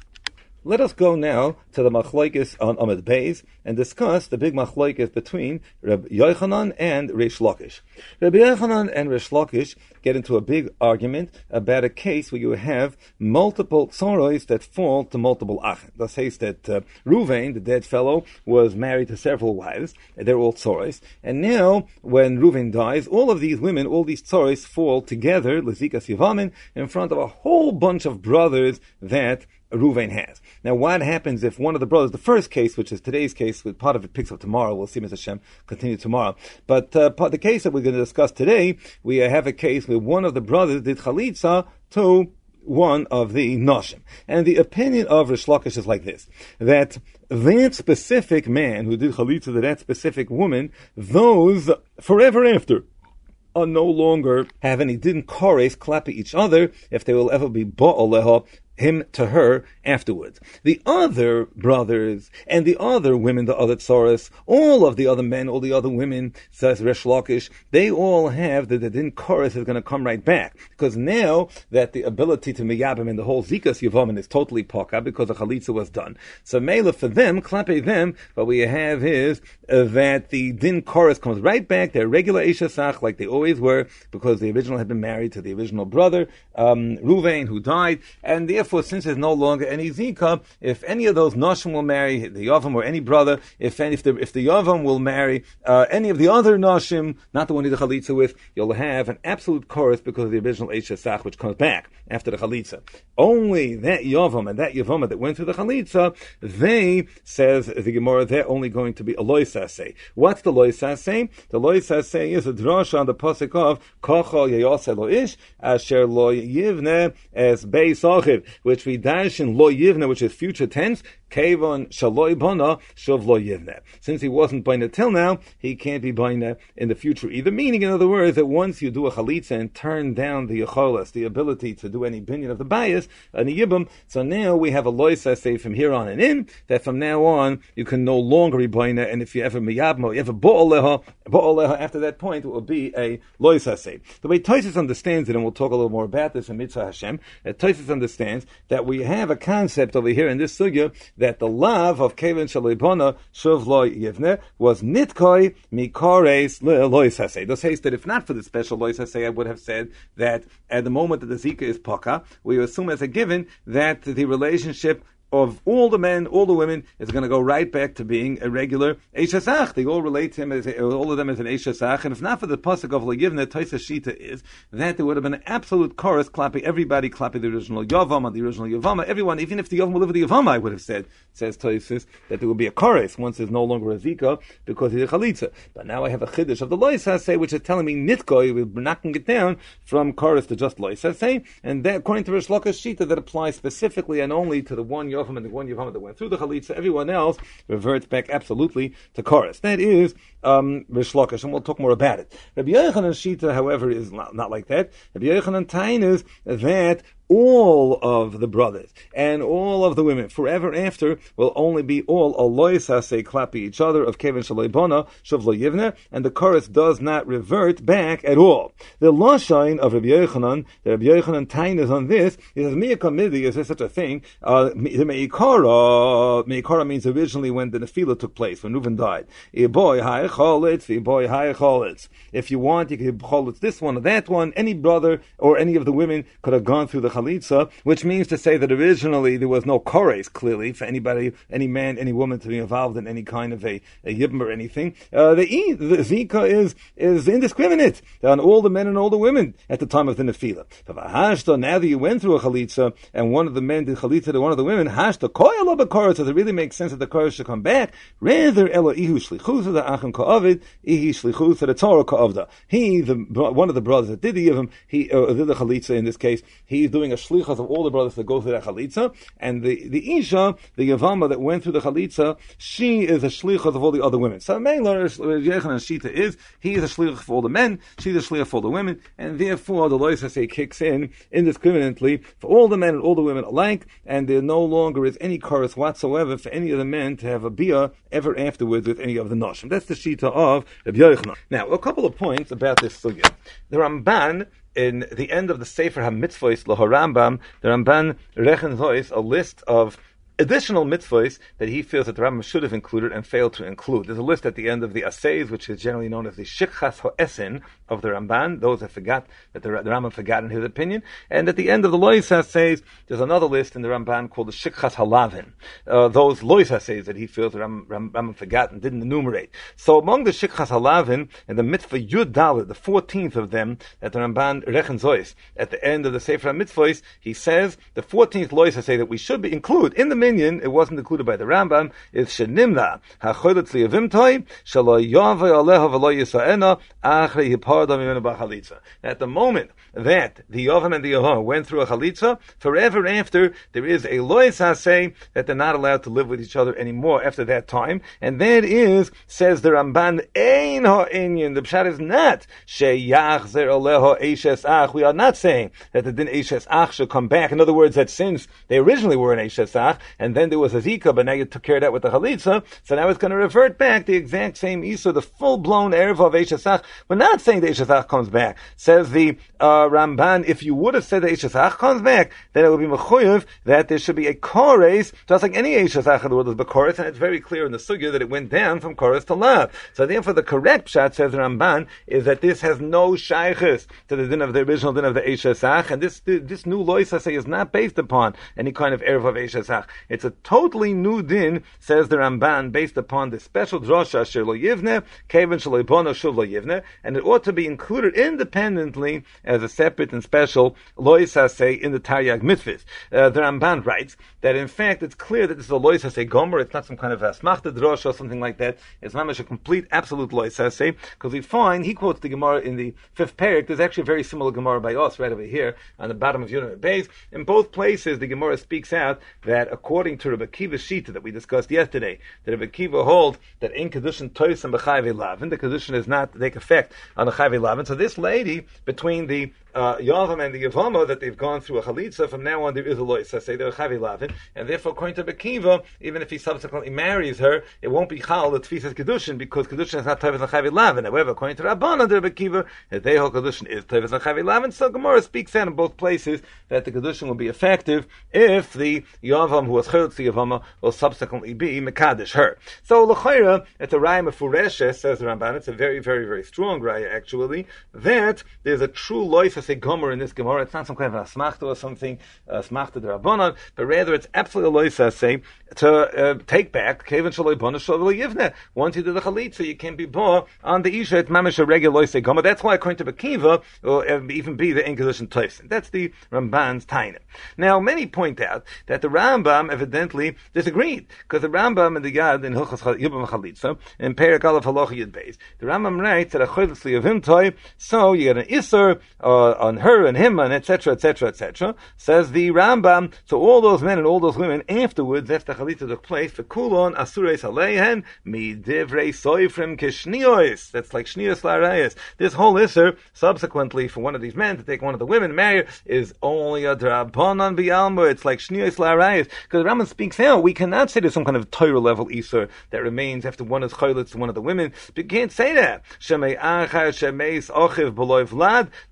Let us go now to the machlokes on Amid Beis and discuss the big machlokes between Reb Yochanan and Rish Lakish. Reb Yochanan and Rish Lakish get into a big argument about a case where you have multiple tzoros that fall to multiple achin. That says that uh, Ruvain, the dead fellow, was married to several wives. They're all tzoros. And now, when Ruvain dies, all of these women, all these tzoros fall together, Lezikas Yavamin, in front of a whole bunch of brothers that Ruvain has. Now, what happens if one of the brothers, the first case, which is today's case, with part of it picks up tomorrow, we'll see Mr. Hashem continue tomorrow. But uh, the case that we're going to discuss today, we have a case where one of the brothers did chalitza to one of the noshim. And the opinion of Rish Lakish is like this, that that specific man who did chalitza to that specific woman, those forever after, are no longer have any din kores clap at each other if they will ever be ba'aleha him to her afterwards. The other brothers and the other women, the other tsaras, all of the other men, all the other women, says Resh Lakish, they all have that the din chorus is going to come right back. Because now that the ability to miyabim and the whole zikas yavamin is totally poka because the chalitza was done. So mela for them, klape them, what we have is uh, that the din chorus comes right back. They're regular ishasach like they always were because the original had been married to the original brother, um, Ruvain, who died, and therefore therefore, since there's no longer any zika, if any of those noshim will marry the yavam or any brother, if if the if the yavam will marry uh, any of the other noshim, not the one you the chalitza with, you'll have an absolute chorus because of the original Eish which comes back after the chalitza. Only that yavam and that yavama that went through the chalitza, they says the Gemara, they're only going to be a loisase. What's the loisase? The loisase is a drasha on the pasuk of kochol yayose lo ish asher lo yivne as beis which we dash in lo yivne, which is future tense, Kevon shaloi bona shuv lo yivne. Since he wasn't baina till now, he can't be baina in the future either. Meaning, in other words, that once you do a chalitza and turn down the yecholas, the ability to do any binyan of the bias, and the yibum, so now we have a loisa say from here on and in, that from now on, you can no longer be baina, and if you ever miyabmo, you ever bo'oleha, bo'oleha, after that point, it will be a loisa say. The way Toisus understands it, and we'll talk a little more about this in Mitzvah Hashem, uh, that Toisus understands that we have a concept over here in this sugya that the love of Kevin Shalibona Shuv Lo Yivne was Nitkoi Mikores Lois Hasei. This says that if not for the special Lois Hasei, I would have said that at the moment that the Zika is Paka, we assume as a given that the relationship of all the men, all the women, is going to go right back to being a regular Eishasach. They all relate to him as a, all of them as an Eishasach. And if not for the pasuk of Legivna, Taisa Shita is that there would have been an absolute chorus clapping everybody, clapping the original Yavama, the original Yavama. Everyone, even if the Yavama lived with the Yavama, I would have said, says Taisis, that there would be a chorus once there's no longer a Zika because he's a Chalitza. But now I have a Chiddush of the Lois say, which is telling me Nitkoy, we're knocking it down from chorus to just Lois say, and that, according to Rish Shita, that applies specifically and only to the one Yavam and the one Yavama that went through the Chalitza, everyone else reverts back absolutely to chorus. That is um, Rish Lakish, and we'll talk more about it. Rabbi Yochanan Shita, however, is not, not like that. Rabbi Yochanan Tain is that all of the brothers and all of the women forever after will only be all alois say clappy each other of kevin shaloibona shavlo yivne, and the chorus does not revert back at all. The lashine of Rabbi Yochanan, the Rabbi Yochanan tain on this. He says miyakamidi is there such a thing? Uh, the meikara meikara means originally when the nefila took place when Reuven died. boy boy If you want, you can cholitz this one or that one. Any brother or any of the women could have gone through the chalitza, which means to say that originally there was no kores, clearly, for anybody, any man, any woman to be involved in any kind of a, a yibum or anything. Uh, the, the zika is, is indiscriminate on all the men and all the women at the time of the nefila. Now that you went through a chalitza, and one of the men did chalitza to one of the women, hashta koyala b'kores, does it really make sense that the kores should come back? Rather, elo ihu shlichuz the achim ka'avid, ihi shlichus the Torah ka'avda. He, the, one of the brothers that did the Yivim, he, uh, did the chalitza in this case, he's doing a shlichus of all the brothers that go through that chalitza, and the, the Isha, the Yavama that went through the chalitza, she is a shlichus of all the other women. So Yechon and Shita is, he is a shlichus for all the men, she's a shlichus for all the women, and therefore the Lois say kicks in indiscriminately for all the men and all the women alike, and there no longer is any chorus whatsoever for any of the men to have a bia ever afterwards with any of the noshim. That's the shita of Rabbi Yochanan. Now, a couple of points about this sugya. The Ramban in the end of the Sefer HaMitzvahs Lohorambam, the Ramban rechen a list of additional mitzvahs that he feels that the Rambam should have included and failed to include. There's a list at the end of the Assays, which is generally known as the Shikchas Ho'esin of the Ramban, those that forgot, that the, the Rambam forgot in his opinion. And at the end of the Lois Assays, there's another list in the Ramban called the Shikchas Halavin, uh, those Lois Assays that he feels the Ram, Ram, Rambam forgot and didn't enumerate. So among the Shikchas Halavin and the mitzvah Yud Dalit, the 14th of them, that the Ramban Rechen Zois, at the end of the Sefer HaMitzvahs, he says the 14th Lois Assay that we should be include in the opinion, it wasn't included by the Rambam, is Shenimna, HaChoylet Liyavimtoi, Shalo Yavai Aleha. At the moment that the Yavam and the Yahah went through a Chalitza, forever after, there is a Lois HaSei that they're not allowed to live with each other anymore after that time, and that is, says the Ramban, Ein Ha'inyan, the Pshat is not, Sheyachzer Aleha Eishes Ach, we are not saying that the Din Eishes Ach should come back. In other words, that since they originally were an Eishes Ach, and then there was a Zika, but now you took care of that with the Chalitza, so now it's going to revert back the exact same Isa, the full-blown Erev of Eishasach. We're not saying the comes back. Says the uh, Ramban, if you would have said the Eishasach comes back, then it would be Mechuyev that there should be a Kores, just like any Eishasach in the world is Bekoris, and it's very clear in the Sugya that it went down from Kores to Lav. So therefore the correct shot, says the Ramban, is that this has no Shaykhis to the din of the original din of the Eishasach, and this, this new Loisa say is not based upon any kind of Erev of Eishasach. It's a totally new din, says the Ramban, based upon the special drasha asher lo yivne, kevin shelo shuv lo yivne, and it ought to be included independently as a separate and special lois say in the Taryag mitzvahs. Uh, the Ramban writes that in fact it's clear that this is a lois say gomer, it's not some kind of a smachta drasha or something like that. It's mamish a complete, absolute lois say, because we find, he quotes the Gemara in the fifth parak, there's actually a very similar Gemara by us right over here on the bottom of Yunus Beis. In both places, the Gemara speaks out that according to Rabbi Kiva Shita that we discussed yesterday, that Rabbi Kiva holds that in condition Tois and B'chayve Lavin, the condition is not take effect on the Lavin. So this lady, between the uh, Yavam and the Yavama that they've gone through a chalitza. From now on, there is a lois. say they're chavi lavin, and therefore, according to Bekiva, even if he subsequently marries her, it won't be chal the tfisas kedushin because kedushin is not tevis and chavi lavin. However, according to Rabban the Bekiva, that they hold kedushin is tevis and chavi lavin. So Gemara speaks out in both places that the kedushin will be effective if the Yavam who was chayot the Yavama will subsequently be mekadesh her. So l'chayra, it's a raya mefureshes says the Ramban. It's a very, very, very strong raya actually. That there's a true lois say gomer in this Gemara. It's not some kind of a smachta or something, a smachta derabbanan, but rather it's absolutely a say to uh, take back kevin shaloi bona shaloi yivne. Once you do the chalitza, you can't be bought on the isha. It's mamish a regular loisa gomer. That's why according to Bekiva, will even be the Inquisition Tyson. That's the Ramban's taina. Now many point out that the Rambam evidently disagreed because the Rambam and the Yad in Hilchas Yibam Chalitza in Perik Aleph Halacha Yid Beis, the Rambam writes that a chodesh liyavim toy, so you get an iser uh, on her and him and etc. etc. etc. Says the Rambam. So all those men and all those women afterwards, after Chalitza took place, the kulon asureis aleihen mi divrei soifrim kishniois. That's like shnios larayis. This whole iser subsequently for one of these men to take one of the women marry is only a drabanan bialma. It's like shnios larayis because Rambam speaks out. We cannot say there's some kind of Torah level iser that remains after one is chayletz to one of the women. But you can't say that.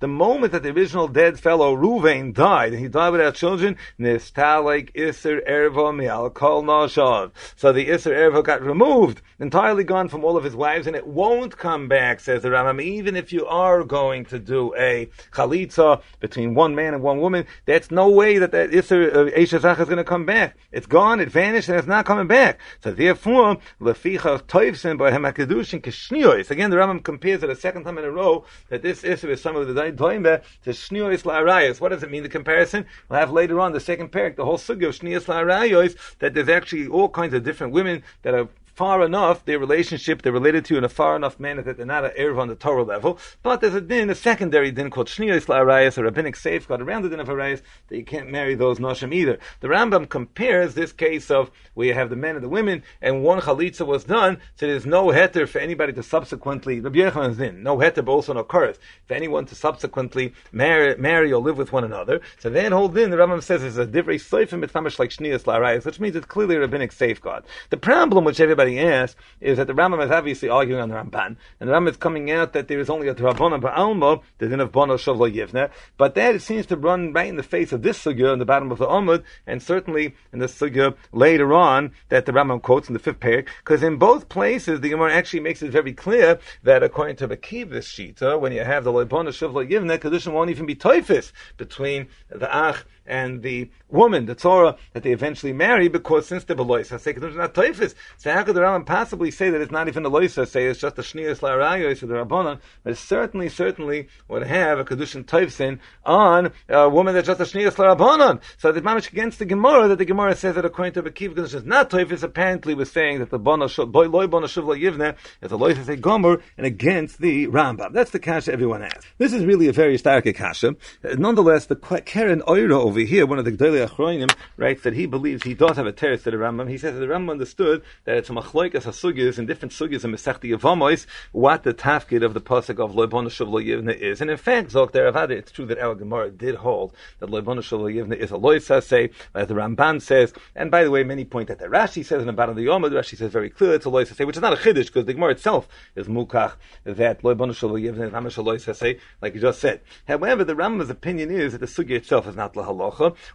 The moment that the original dead fellow Ruvain died, and he died without children, Nistalik Isser Ervo Mial Kol Noshav. So the Isser Ervo got removed, entirely gone from all of his wives, and it won't come back, says the Rambam, even if you are going to do a chalitza between one man and one woman, that's no way that that Isser uh, Eshazach is going to come back. It's gone, it vanished, and it's not coming back. So therefore, Leficha Toivsin by Hamakadushin Kishniois. Again, the Rambam compares it a second time in a row that this Isser is some of the Daimba to Shniois La'arayos. What does it mean, the comparison? We'll have later on the second parak, the whole sugya of Shniois La'arayos, that there's actually all kinds of different women that are far enough, their relationship, they're related to in a far enough manner that they're not an Erev on the Torah level. But there's a din, a secondary din called Shniyas La'arayas, a rabbinic safeguard around the din of Arayas, that you can't marry those Noshim either. The Rambam compares this case of where you have the men and the women, and one Chalitza was done, so there's no heter for anybody to subsequently, Rabbi Yechan's din, no heter, but also no kurth, for anyone to subsequently marry, marry or live with one another. So then hold in the Rambam says, is a divrei soifim, it's like Shniyas La'arayas, which means it's clearly a rabbinic safeguard. The problem which everybody is that the Rambam is obviously arguing on the Ramban, and the Rambam is coming out that there is only a Rabbanon Ba'alma, the din of Bono Shavla Yivne, but that it seems to run right in the face of this sugya in the bottom of the Amud, and certainly in the sugya later on that the Rambam quotes in the fifth parak, because in both places the Gemara actually makes it very clear that according to the Kivus Shita, when you have the Bono Shavla Yivne, condition won't even be toifis between the Ach and the woman, the Torah, that they eventually marry, because since they're beloisa, say it's not toifis. So how could the Rambam possibly say that it's not even a loisa, say it's just a shniyas la'arayos of the Rabbanon, but certainly, certainly would have a kedushin toifsin on a woman that's just a shniyas la'rabbanon. So the mamish against the Gemara, that the Gemara says that according to Bekiv, because it's not toifis, apparently was saying that the bono boy loy bono yivne is a loisa say gomer, and against the Rambam. That's the kasha everyone has. This is really a very stark kasha. Nonetheless, the Karen Oira over here, one of the Gdolei Achroinim, writes that he believes he does have a teretz to the Rambam. He says that the Rambam understood that it's a machloikas hasugis and different sugis in Mesechti Yavamois what the tafkid of the pasuk of Loibona Shav Yivna is. And in fact, Zok Deravada, it's true that our Gemara did hold that Loibona Shav Yivna is a loisa say, as the Ramban says. And by the way, many point that the Rashi says in the bottom of the Yomad, Rashi says very clear it's a loisa say, which is not a chiddush because the Gemara itself is mukach that Loibona Shav Yivna is a say, like you just said. However, the Rambam's opinion is that the sugya itself is not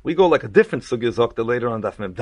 We go like a different sugya Zok later on Daf Mem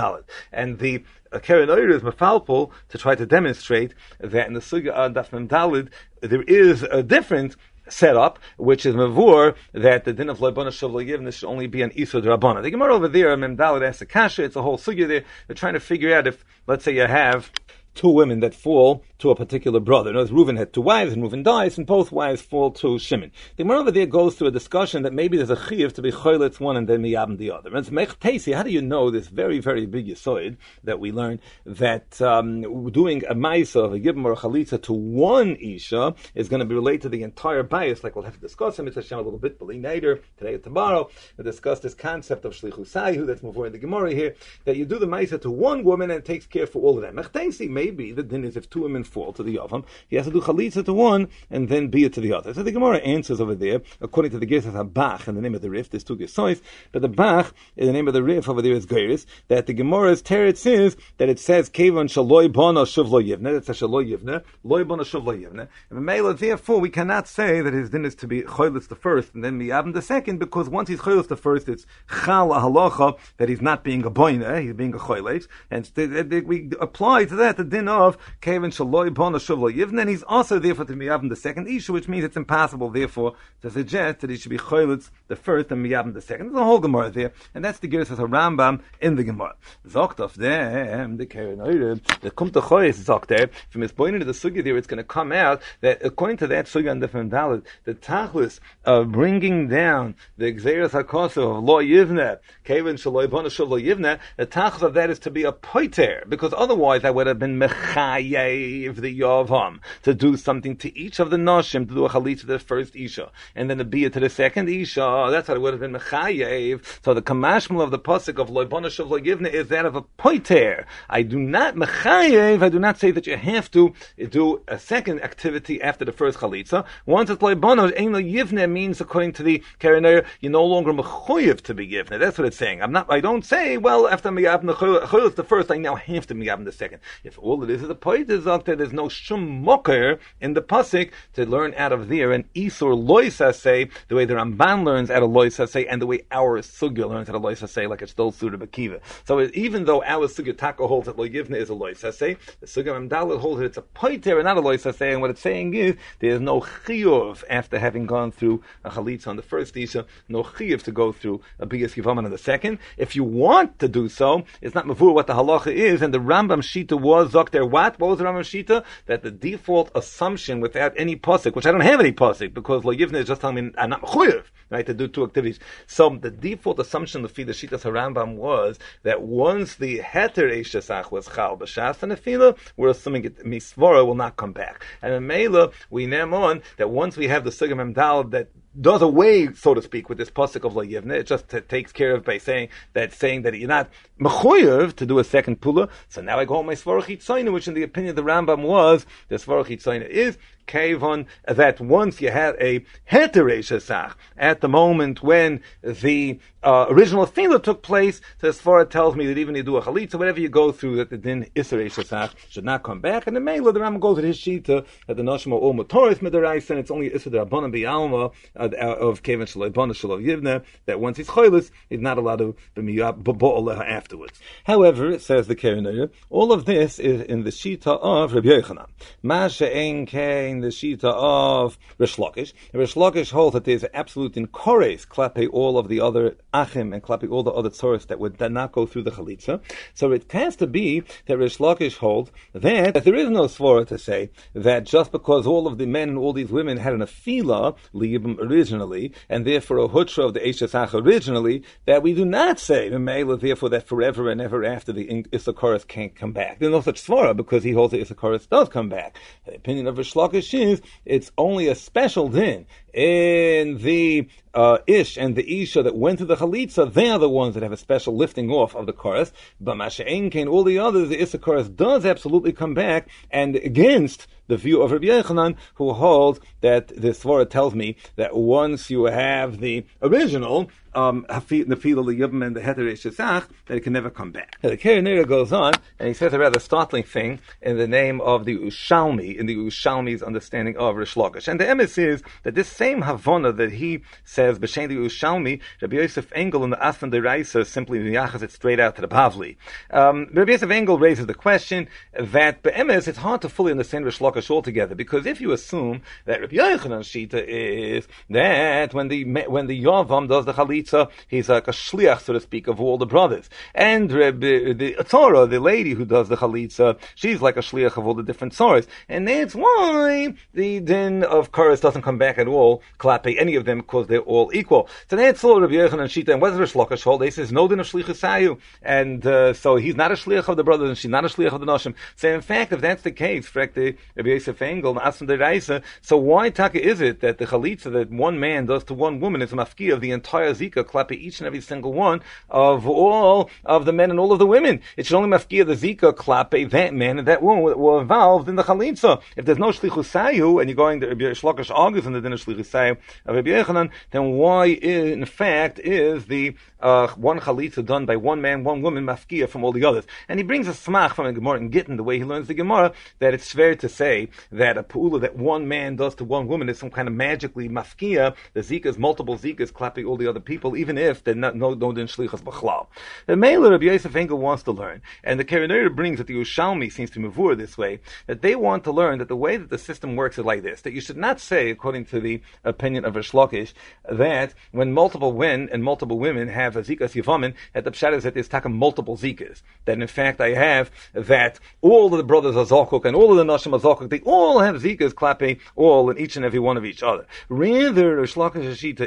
And the uh, Karen Oyer is mafalpul to try to demonstrate that in the Sugya on Daf Dalid there is a difference setup, which is mavur, that the din of lebana shavla should only be an isur drabana. The Gemara over there, Mem Dalid asks a kasha, it's a whole sugya there. They're trying to figure out if, let's say, you have two women that fall to a particular brother. Notice Reuven had two wives, and Reuven dies, and both wives fall to Shimon. The Gemara over there goes through a discussion that maybe there's a chiv to be choylitz one and then miyabim the other. And it's how do you know this very, very big yisoid that we learned that um, doing a ma'isa of a yibam or a chalitza to one isha is going to be related to the entire bias, like we'll have to discuss in Hashem a little bit, later, today or tomorrow, we'll discuss this concept of shlichus sayu, that's more in the Gemara here, that you do the ma'isa to one woman and it takes care for all of them. Mech maybe the din is if two women fall to the Yavam, he has to do chalitza to one and then be it to the other. So the Gemara answers over there, according to the Girsas Bach and the name of the Rif, there's two Gersois, but the Bach, in the name of the Rif over there is Geiris, that the Gemara's teretz is that it says, Kevan shaloi bono shuv lo yivne, it says shaloi yivne, loy bono shuv lo yivne, and Mela, therefore, we cannot say that his din is to be choylitz the first and then miyavim the second, because once he's choylitz the first, it's chal halacha, that he's not being a boine, he's being a choylitz, and we apply to that the din of Kevin Shaloi Bona Shuvla Yivna, and he's also therefore to Miyabim the second issue, which means it's impossible, therefore, to suggest that he should be Choylitz the first and Miyabim the second. There's a whole Gemara there, and that's the Geras of Rambam in the Gemara. Zokt of them, the Karen Oire, the Kum to Choyes Zokt from his point into the Sugi there, it's going to come out that according to that Sugi on the Dalit, the Tachlis of bringing down the Xeris HaKoso of Lo Yivna, Kevin Shaloi Bona Shuvla Yivna, the Tachlis of that is to be a poiter, because otherwise that would have been mechayev the yavam to do something to each of the noshim to do a chalit to the first isha and then a bia to the second isha. That's how it would have been mechayev. So the kamashmal of the pasuk of loibonash of loyivna is that of a poiter. I do not mechayev. I do not say that you have to do a second activity after the first chalitza. Once it's loibonash, ein yivne means according to the karener you're no longer mechayev to be yivne. That's what it's saying. I'm not. I don't say well after miyavim the the first. I now have to miyavim the second. If all it is is a is that there's no shum moker in the pasuk to learn out of there an isur say the way the Ramban learns out of say and the way our sugya learns out of say like it's still suited bakiva. So even though our sugya taka holds that loyivna is a say, the sugya Ramdalit holds that it's a poiter and not a loisa say, and what it's saying is there's no chiyuv after having gone through a chalitza on the first isha, no chiyuv to go through a biggest yivaman on the second. If you want to do so, it's not mavur what the halacha is, and the Rambam shita was there. What? What was the Rambam Shita? That the default assumption without any pasuk, which I don't have any pasuk because lo yivne is just telling me I'm not mechuyev, right, to do two activities. So the default assumption of the Shitas Harambam was that once the heter eshesach was chal b'shas and afila, we're assuming it misvora will not come back. And in Mela, we name on that once we have the sugam dal that does away, so to speak, with this pasuk of Layivna. It just takes care of by saying that saying that you're not mechuyev to do a second pula. So now I go on my svarach which in the opinion of the Rambam was the svarach is kavon that once you had a hetereshesach at the moment when the uh, original fila took place, so as far it tells me that even you do a chalitza, whatever you go through, that the din iser should not come back. And the Mela, the Ram goes with his shita that the nashma all motoris midaraisa, and it's only iser rabbanim bialma uh, of kevin shalibana shalov yivne that once he's choilis, he's not allowed to be afterwards. However, it says the Keren all of this is in the shita of Rabbi Yochanan. Masha ein the shita of Rish Lakish. Rish Lakish holds that there's absolute inkores klape all of the other achim and klape all the other tzoros that would not go through the chalitza. So it tends to be that Rish Lakish holds that, that there is no svara to say that just because all of the men and all these women had an afila liyibim originally, and therefore a hutra of the Eshesach originally, that we do not say Mela, therefore that forever and ever after the Issachorus can't come back. There's no such svara because he holds that Issachorus does come back. The opinion of Rish Lakish is it's only a special din in the uh, Ish and the Isha that went to the Chalitza, they are the ones that have a special lifting off of the chorus. But Masha'en Kain, all the others, the Issa chorus does absolutely come back, and against the view of Rabbi Yochanan, who holds that the Svara tells me that once you have the original, um, the feel of the Yibam and the Heter Shesach, that it can never come back. The Kerenera goes on, and he says a rather startling thing in the name of the Yerushalmi, in the Yerushalmi's understanding of Rish Lakish. And the emes is that this same Havana that he says, B'Shem the Yerushalmi, Rabbi Yosef Engel in the Asman de simply yachas it straight out to the Bavli. Um, Rabbi Yosef Engel raises the question that Be'emes, it's hard to fully understand Rish Lakish altogether, because if you assume that Rabbi Yochanan Shita is that when the when the Yavam does the Chalitza, he's like a shliach, so to speak, of all the brothers. And Rabbi, the Torah, the lady who does the Chalitza, she's like a shliach of all the different Tzoras. And that's why the din of Karas doesn't come back at all, klape any of them, because they're all equal. So that's all Rabbi Yochanan Shita. And what's Rish Lakish hold? They says no din of shlichasayu. And uh, so he's not a shliach of the brothers, and she's not a shliach of the Noshim. So in fact, if that's the case, Rabbi Yosef Engel, so why taka is it that the chalitza that one man does to one woman is a mafki of the entire zika, klape each and every single one of all of the men and all of the women? It should only mafki of the zika, klape that man and that woman were involved in the chalitza. If there's no shlichusayu and you're going to Rabbi Shlokish argues in the dinner shlichusayu of Rabbi Yochanan, then why in fact is the uh, one chalitza done by one man, one woman mafkia from all the others? And he brings a smach from the Gemara and Gittin, the way he learns the Gemara, that it's fair to say that a pu'ula that one man does to one woman is some kind of magically mafkia, the zikas, multiple zikas, clapping all the other people, even if they're not, no, no, din shlichas b'chlal. The Mailer of Yosef Engel wants to learn, and the Kerenera brings that the Yerushalmi seems to move this way, that they want to learn that the way that the system works is like this, that you should not say, according to the opinion of Rish Lakish, that when multiple men and multiple women have a zikas yivamin, that the pshat is that there's taka multiple zikas. That in fact I have that all of the brothers are zokuk and all of the nashim are they all have zikas clapping all in each and every one of each other. Rather, the Shlaka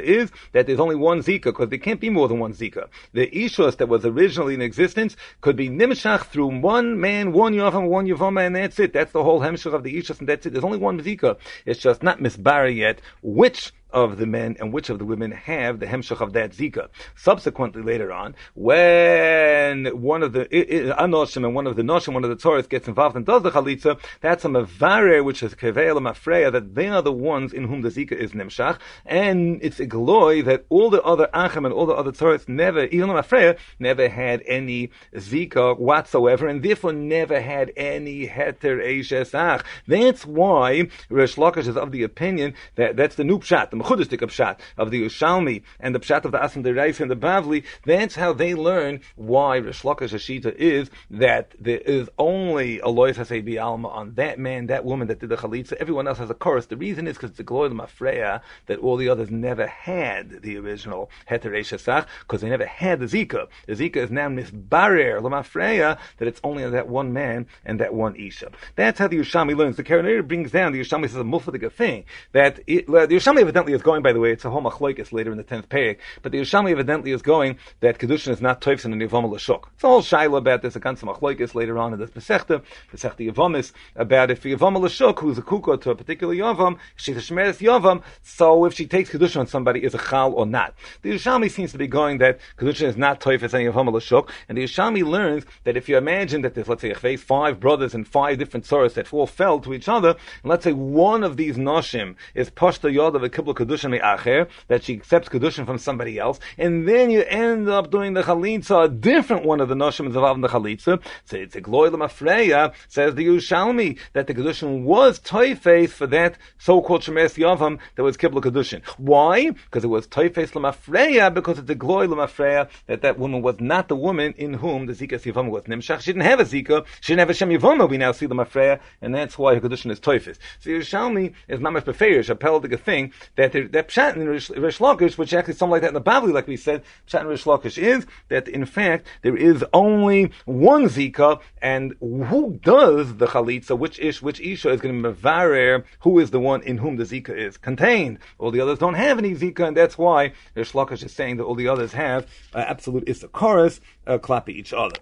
is that there's only one zika, because there can't be more than one zika. The ishus that was originally in existence could be nimshach through one man, one yavam, one yavama, and that's it. That's the whole hemshach of the ishus, and that's it. There's only one zika. It's just not misbar yet, which of the men and which of the women have the hemshach of that zika. Subsequently, later on, when one of the anoshim and one of the noshim, one of the Taurus gets involved and does the chalitza, that's a mavare, which is kevel mafreya, that they are the ones in whom the zika is nimshach, and it's a glory that all the other achim and all the other Taurus never, even mafreya, never had any zika whatsoever, and therefore never had any heter ach. That's why Rish Lakish is of the opinion that that's the new pshat. The mechudistik pshat of the Yerushalmi and the pshat of the Asim Dereif and the Bavli, that's how they learn why Rish Lakish Ashita is that there is only a lois hasei alma on that man, that woman that did the chalitza. Everyone else has a chorus. The reason is because it's a glory mafreya that all the others never had the original heter shesach because they never had the zika. The zika is now misbarer lemafreya that it's only on that one man and that one isha. That's how the Yerushalmi learns. The Karanir brings down the Yerushalmi says a mufadiga thing that it, the Yerushalmi evidently is going. By the way, it's a whole machloikis later in the tenth page, but the Yerushalmi evidently is going that kedushin is not toifs the Yavama Lashuk. It's a whole shaila about this. A ganze machloikis later on in this Pesechta, Pesechta Yavamis, about if Yavama Lashuk, who's a kuka to a particular Yavam, she's a Shemeres Yavam, so if she takes kedushin on somebody, is a chal or not. The Yerushalmi seems to be going that kedushin is not toifs in Yavama Lashuk, and the Yerushalmi learns that if you imagine that there's let's say five brothers and five different soras that all fell to each other, and let's say one of these noshim is pashta yod of a kibbul kedushin acher that she accepts kedushin from somebody else, and then you end up doing the chalitza, a different one of the noshim is involved in the chalitza. So it's a glory Mafreya says the Yerushalmi that the kedushin was toifes for that so-called shemes yavam that was kibbul kedushin. Why? Because it was toifes lemafreya because it's a glory lemafreya that that woman was not the woman in whom the zika yavam was nimshach. She didn't have a zika. She didn't have a shem yavama. We now see the mafreya, and that's why her kedushin is toifes. So Yerushalmi is not much a thing that that pshat in Rish, Lakish, which actually something like that in the Bavli, like we said, pshat in Rish Lakish is that in fact there is only one zika, and who does the chalitza, which ish, which isha is going to be mevarer, who is the one in whom the zika is contained. All the others don't have any zika, and that's why Rish Lakish is saying that all the others have uh, absolute issachorus, uh, clapping each other.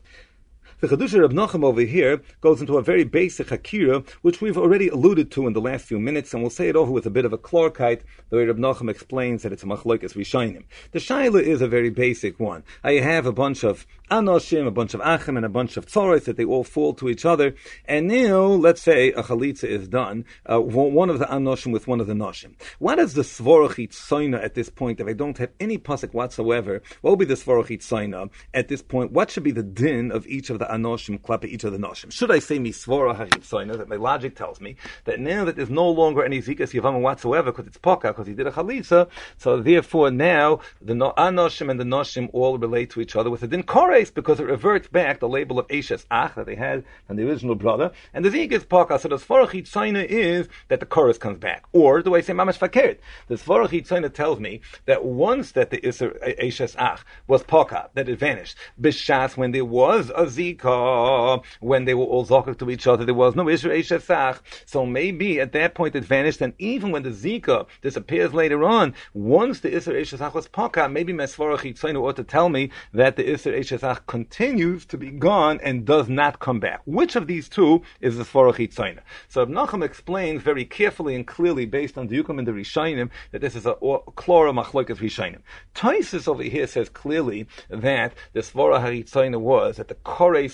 The Chedusha of Nachum over here goes into a very basic Hakira, which we've already alluded to in the last few minutes, and we'll say it over with a bit of a clarkite, the way Reb Nachum explains that it's a Machloikas Rishainim. The Shaila is a very basic one. I have a bunch of Anoshim, a bunch of Achim, and a bunch of Tzoros that they all fall to each other, and now, let's say a Chalitza is done, uh, one of the Anoshim with one of the Noshim. What is the Svorachit Soina at this point, if I don't have any pasuk whatsoever, what will be the Svorachit Soina at this point? What should be the din of each of the anoshim klape each the noshim. Should I say misvora haripsoina? That my logic tells me that now that there's no longer any zikas yavama whatsoever because it's poka because he did a chalitza, so therefore now the no, anoshim and the noshim all relate to each other with a din kores because it reverts back the label of eshes ach that they had from the original brother, and the zikas poka. So the svora chitzoina is that the chorus comes back, or do I say mamash fakert? The svora chitzoina tells me that once that the iser eshes ach was poka, that it vanished. Bishas when there was a zik when they were all zokak to each other, there was no Israel Shesach. So maybe at that point it vanished, and even when the Zika disappears later on, once the Israel Shesach was paka, maybe Mesvarach Yitzaynu ought to tell me that the Israel Shesach continues to be gone and does not come back. Which of these two is the Svarach Yitzaynu? So Nachum explains very carefully and clearly, based on the Yukum and the Rishainim, that this is a Klora Machlokas Rishainim. Taisus over here says clearly that the Svarach Yitzaynu was that the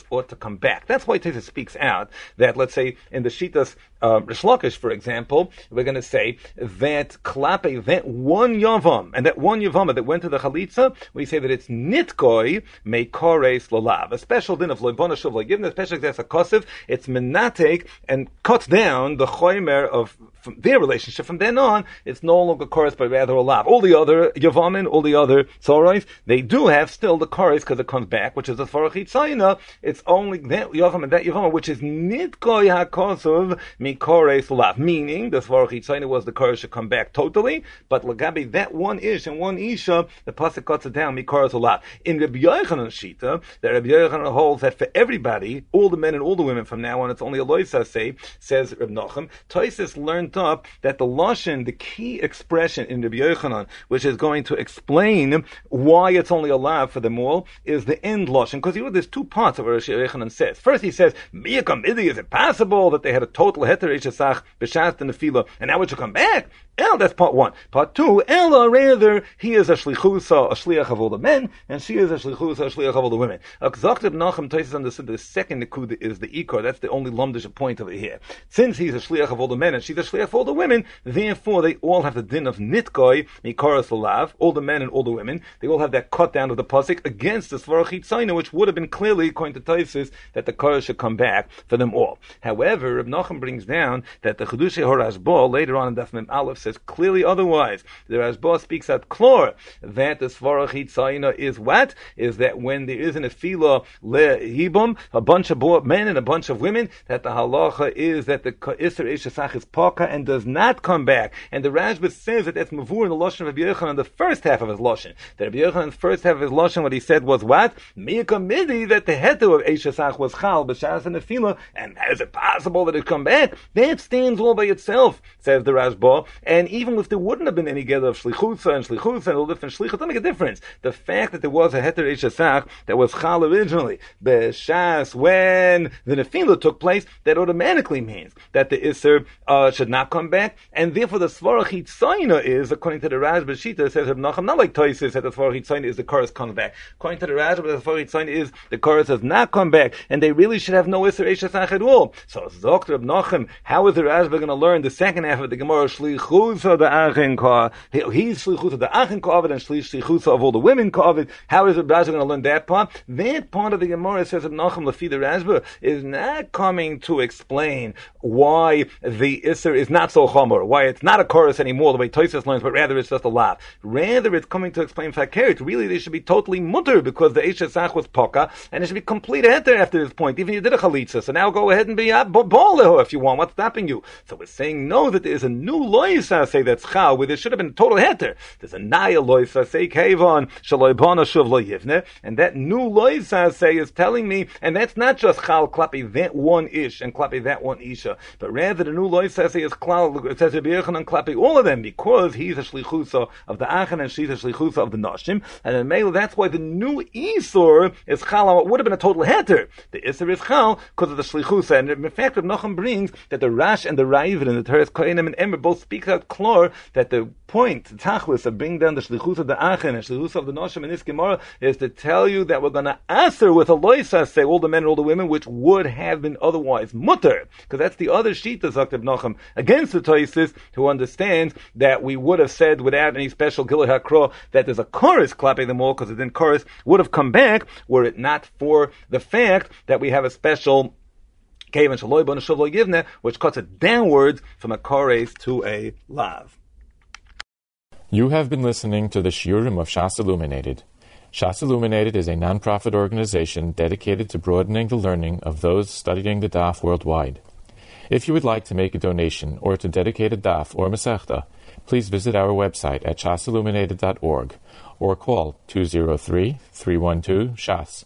Ought to come back. That's why Tesa speaks out that, let's say, in the Shitas uh, Rishlakish, for example, we're going to say that klape, that one yavam, and that one yavama that went to the chalitza, we say that it's nitkoi meikores lolav, a special din of loibona shuv given especially that's a kosiv, it's menatek and cuts down the choimer of their relationship. From then on, it's no longer chorus, but rather a lav. All the other yavamin, all the other tzorais, they do have still the chorus because it comes back, which is the farachit It's only that yavam and that yavam, which is nitkoi hakosov mikores lav. Meaning, the farachit was the chorus should come back totally, but lagabi that one ish and one isha, the pasuk cuts it down mikores lav. In Rabbi Yochanan shita, that Rabbi Yochanan holds that for everybody, all the men and all the women from now on, it's only a loisa say, says Reb Nochem. Toisis learned up that the lashon, the key expression in Rabbi Yochanan, which is going to explain why it's only allowed for them all, is the end lashon. Because you know, there's two parts of what Rabbi Yochanan says. First, he says, "Is it possible that they had a total ishasach b'shas and nefila, and now it should come back?" El, that's part one. Part two, Ella, rather, he is a shlichusa, a shliach of all the men, and she is a shlichusa, a shliach of all the women. Akzakhtib Nachum Taisis understood the second nikuda is the ikor. That's the only lumdish point over here. Since he's a shliach of all the men and she's a shliach of all the women, therefore they all have the din of nitkoi, mikoras lalav, all the men and all the women. They all have that cut down of the pasik against the svarachit which would have been clearly, according to Taisis, that the korah should come back for them all. However, Reb Nachum brings down that the Chedushay Horashbo later on in Daf Mem Aleph says clearly otherwise. The Rashba speaks at Klor that the Svarach Hitzayina is what? Is that when there is an Afila Lehibum, a bunch of men and a bunch of women, that the halacha is that the Isser Ishasach is Paka and does not come back. And the Rashba says that that's Mavur in the Lashon of Rabbi Yochanan, the first half of his Lashon. That Rabbi Yochanan, the first half of his Lashon, what he said was what? Miyaka Midi, that the heter of Ishasach was Chal, B'Shas and Afila, and is it possible that it come back? That stands all by itself, says the Rashba. And even if there wouldn't have been any gather of Shlichutza and Shlichutza and all different Shlichut, doesn't make a difference. The fact that there was a heter Ishasach that was Chal originally, B'Shas, when the Nefila took place, that automatically means that the Isser uh, should not come back, and therefore the Svarach Hitzaina is, according to the Rashba Shita, says Reb not like Toises, that the Svarach Hitzaina is the chorus comes back. According to the Rashba, the Svarach Hitzaina is the chorus does not come back, and they really should have no Isser Ishasach at all. So, Dr. Reb Nachum, how is the Rashba going to learn the second half of the Gemara, Shlichus of the Ka, he's Shlichus of the Achin Ka and Shlichus of all the women Ka How is the Rashba going to learn that part? That part of the Gemara says Reb Nachum, Lafi the Rashba, is not coming to explain why the Isser is not so chomer, why it's not a chorus anymore, the way Toisus learns, but rather it's just a laugh. Rather, it's coming to explain Fakert. Really, they should be totally mutter because the Esha was poka, and it should be complete heter after this point. Even you did a chalitza, so now go ahead and be a ball if you want. What's stopping you? So we're saying no, that there is a new loisa say that's chal, where there should have been a total heter. There's a naya loisa say kevon shaloibana shuv lo yivne, and that new loisa say is telling me, and that's not just chal klapi that one ish and klapi that one isha, but rather the new loisa say is klal. It says Rabbi Yochanan klapi all of them because he's a shlichusa of the achan and she's a shlichusa of the nashim, and in Mela that's why the new isur is chal. It would have been a total heter. The isur is chal because of the shlichusa, and in fact, Rabbi Nachum brings that the Rash and the Raivin and the Teres Kohenim and Emer both speak out clear that the point, tachlis of bringing down the shlichus of the achan and shlichus of the nashim in this Gemara is to tell you that we're going to answer with a loisa say all the men and all the women, which would have been otherwise mutter, because that's the other sheet of Zaktiv Nachum against the Toisis, who understands that we would have said without any special Gilad HaKro that there's a chorus clapping them all, because then chorus would have come back were it not for the fact that we have a special which cuts it downwards from a kores to a lav. You have been listening to the Shiurim of Shas Illuminated. Shas Illuminated is a non-profit organization dedicated to broadening the learning of those studying the Daf worldwide. If you would like to make a donation or to dedicate a Daf or Masechta, please visit our website at shasilluminated.org or call 203-312-SHAS.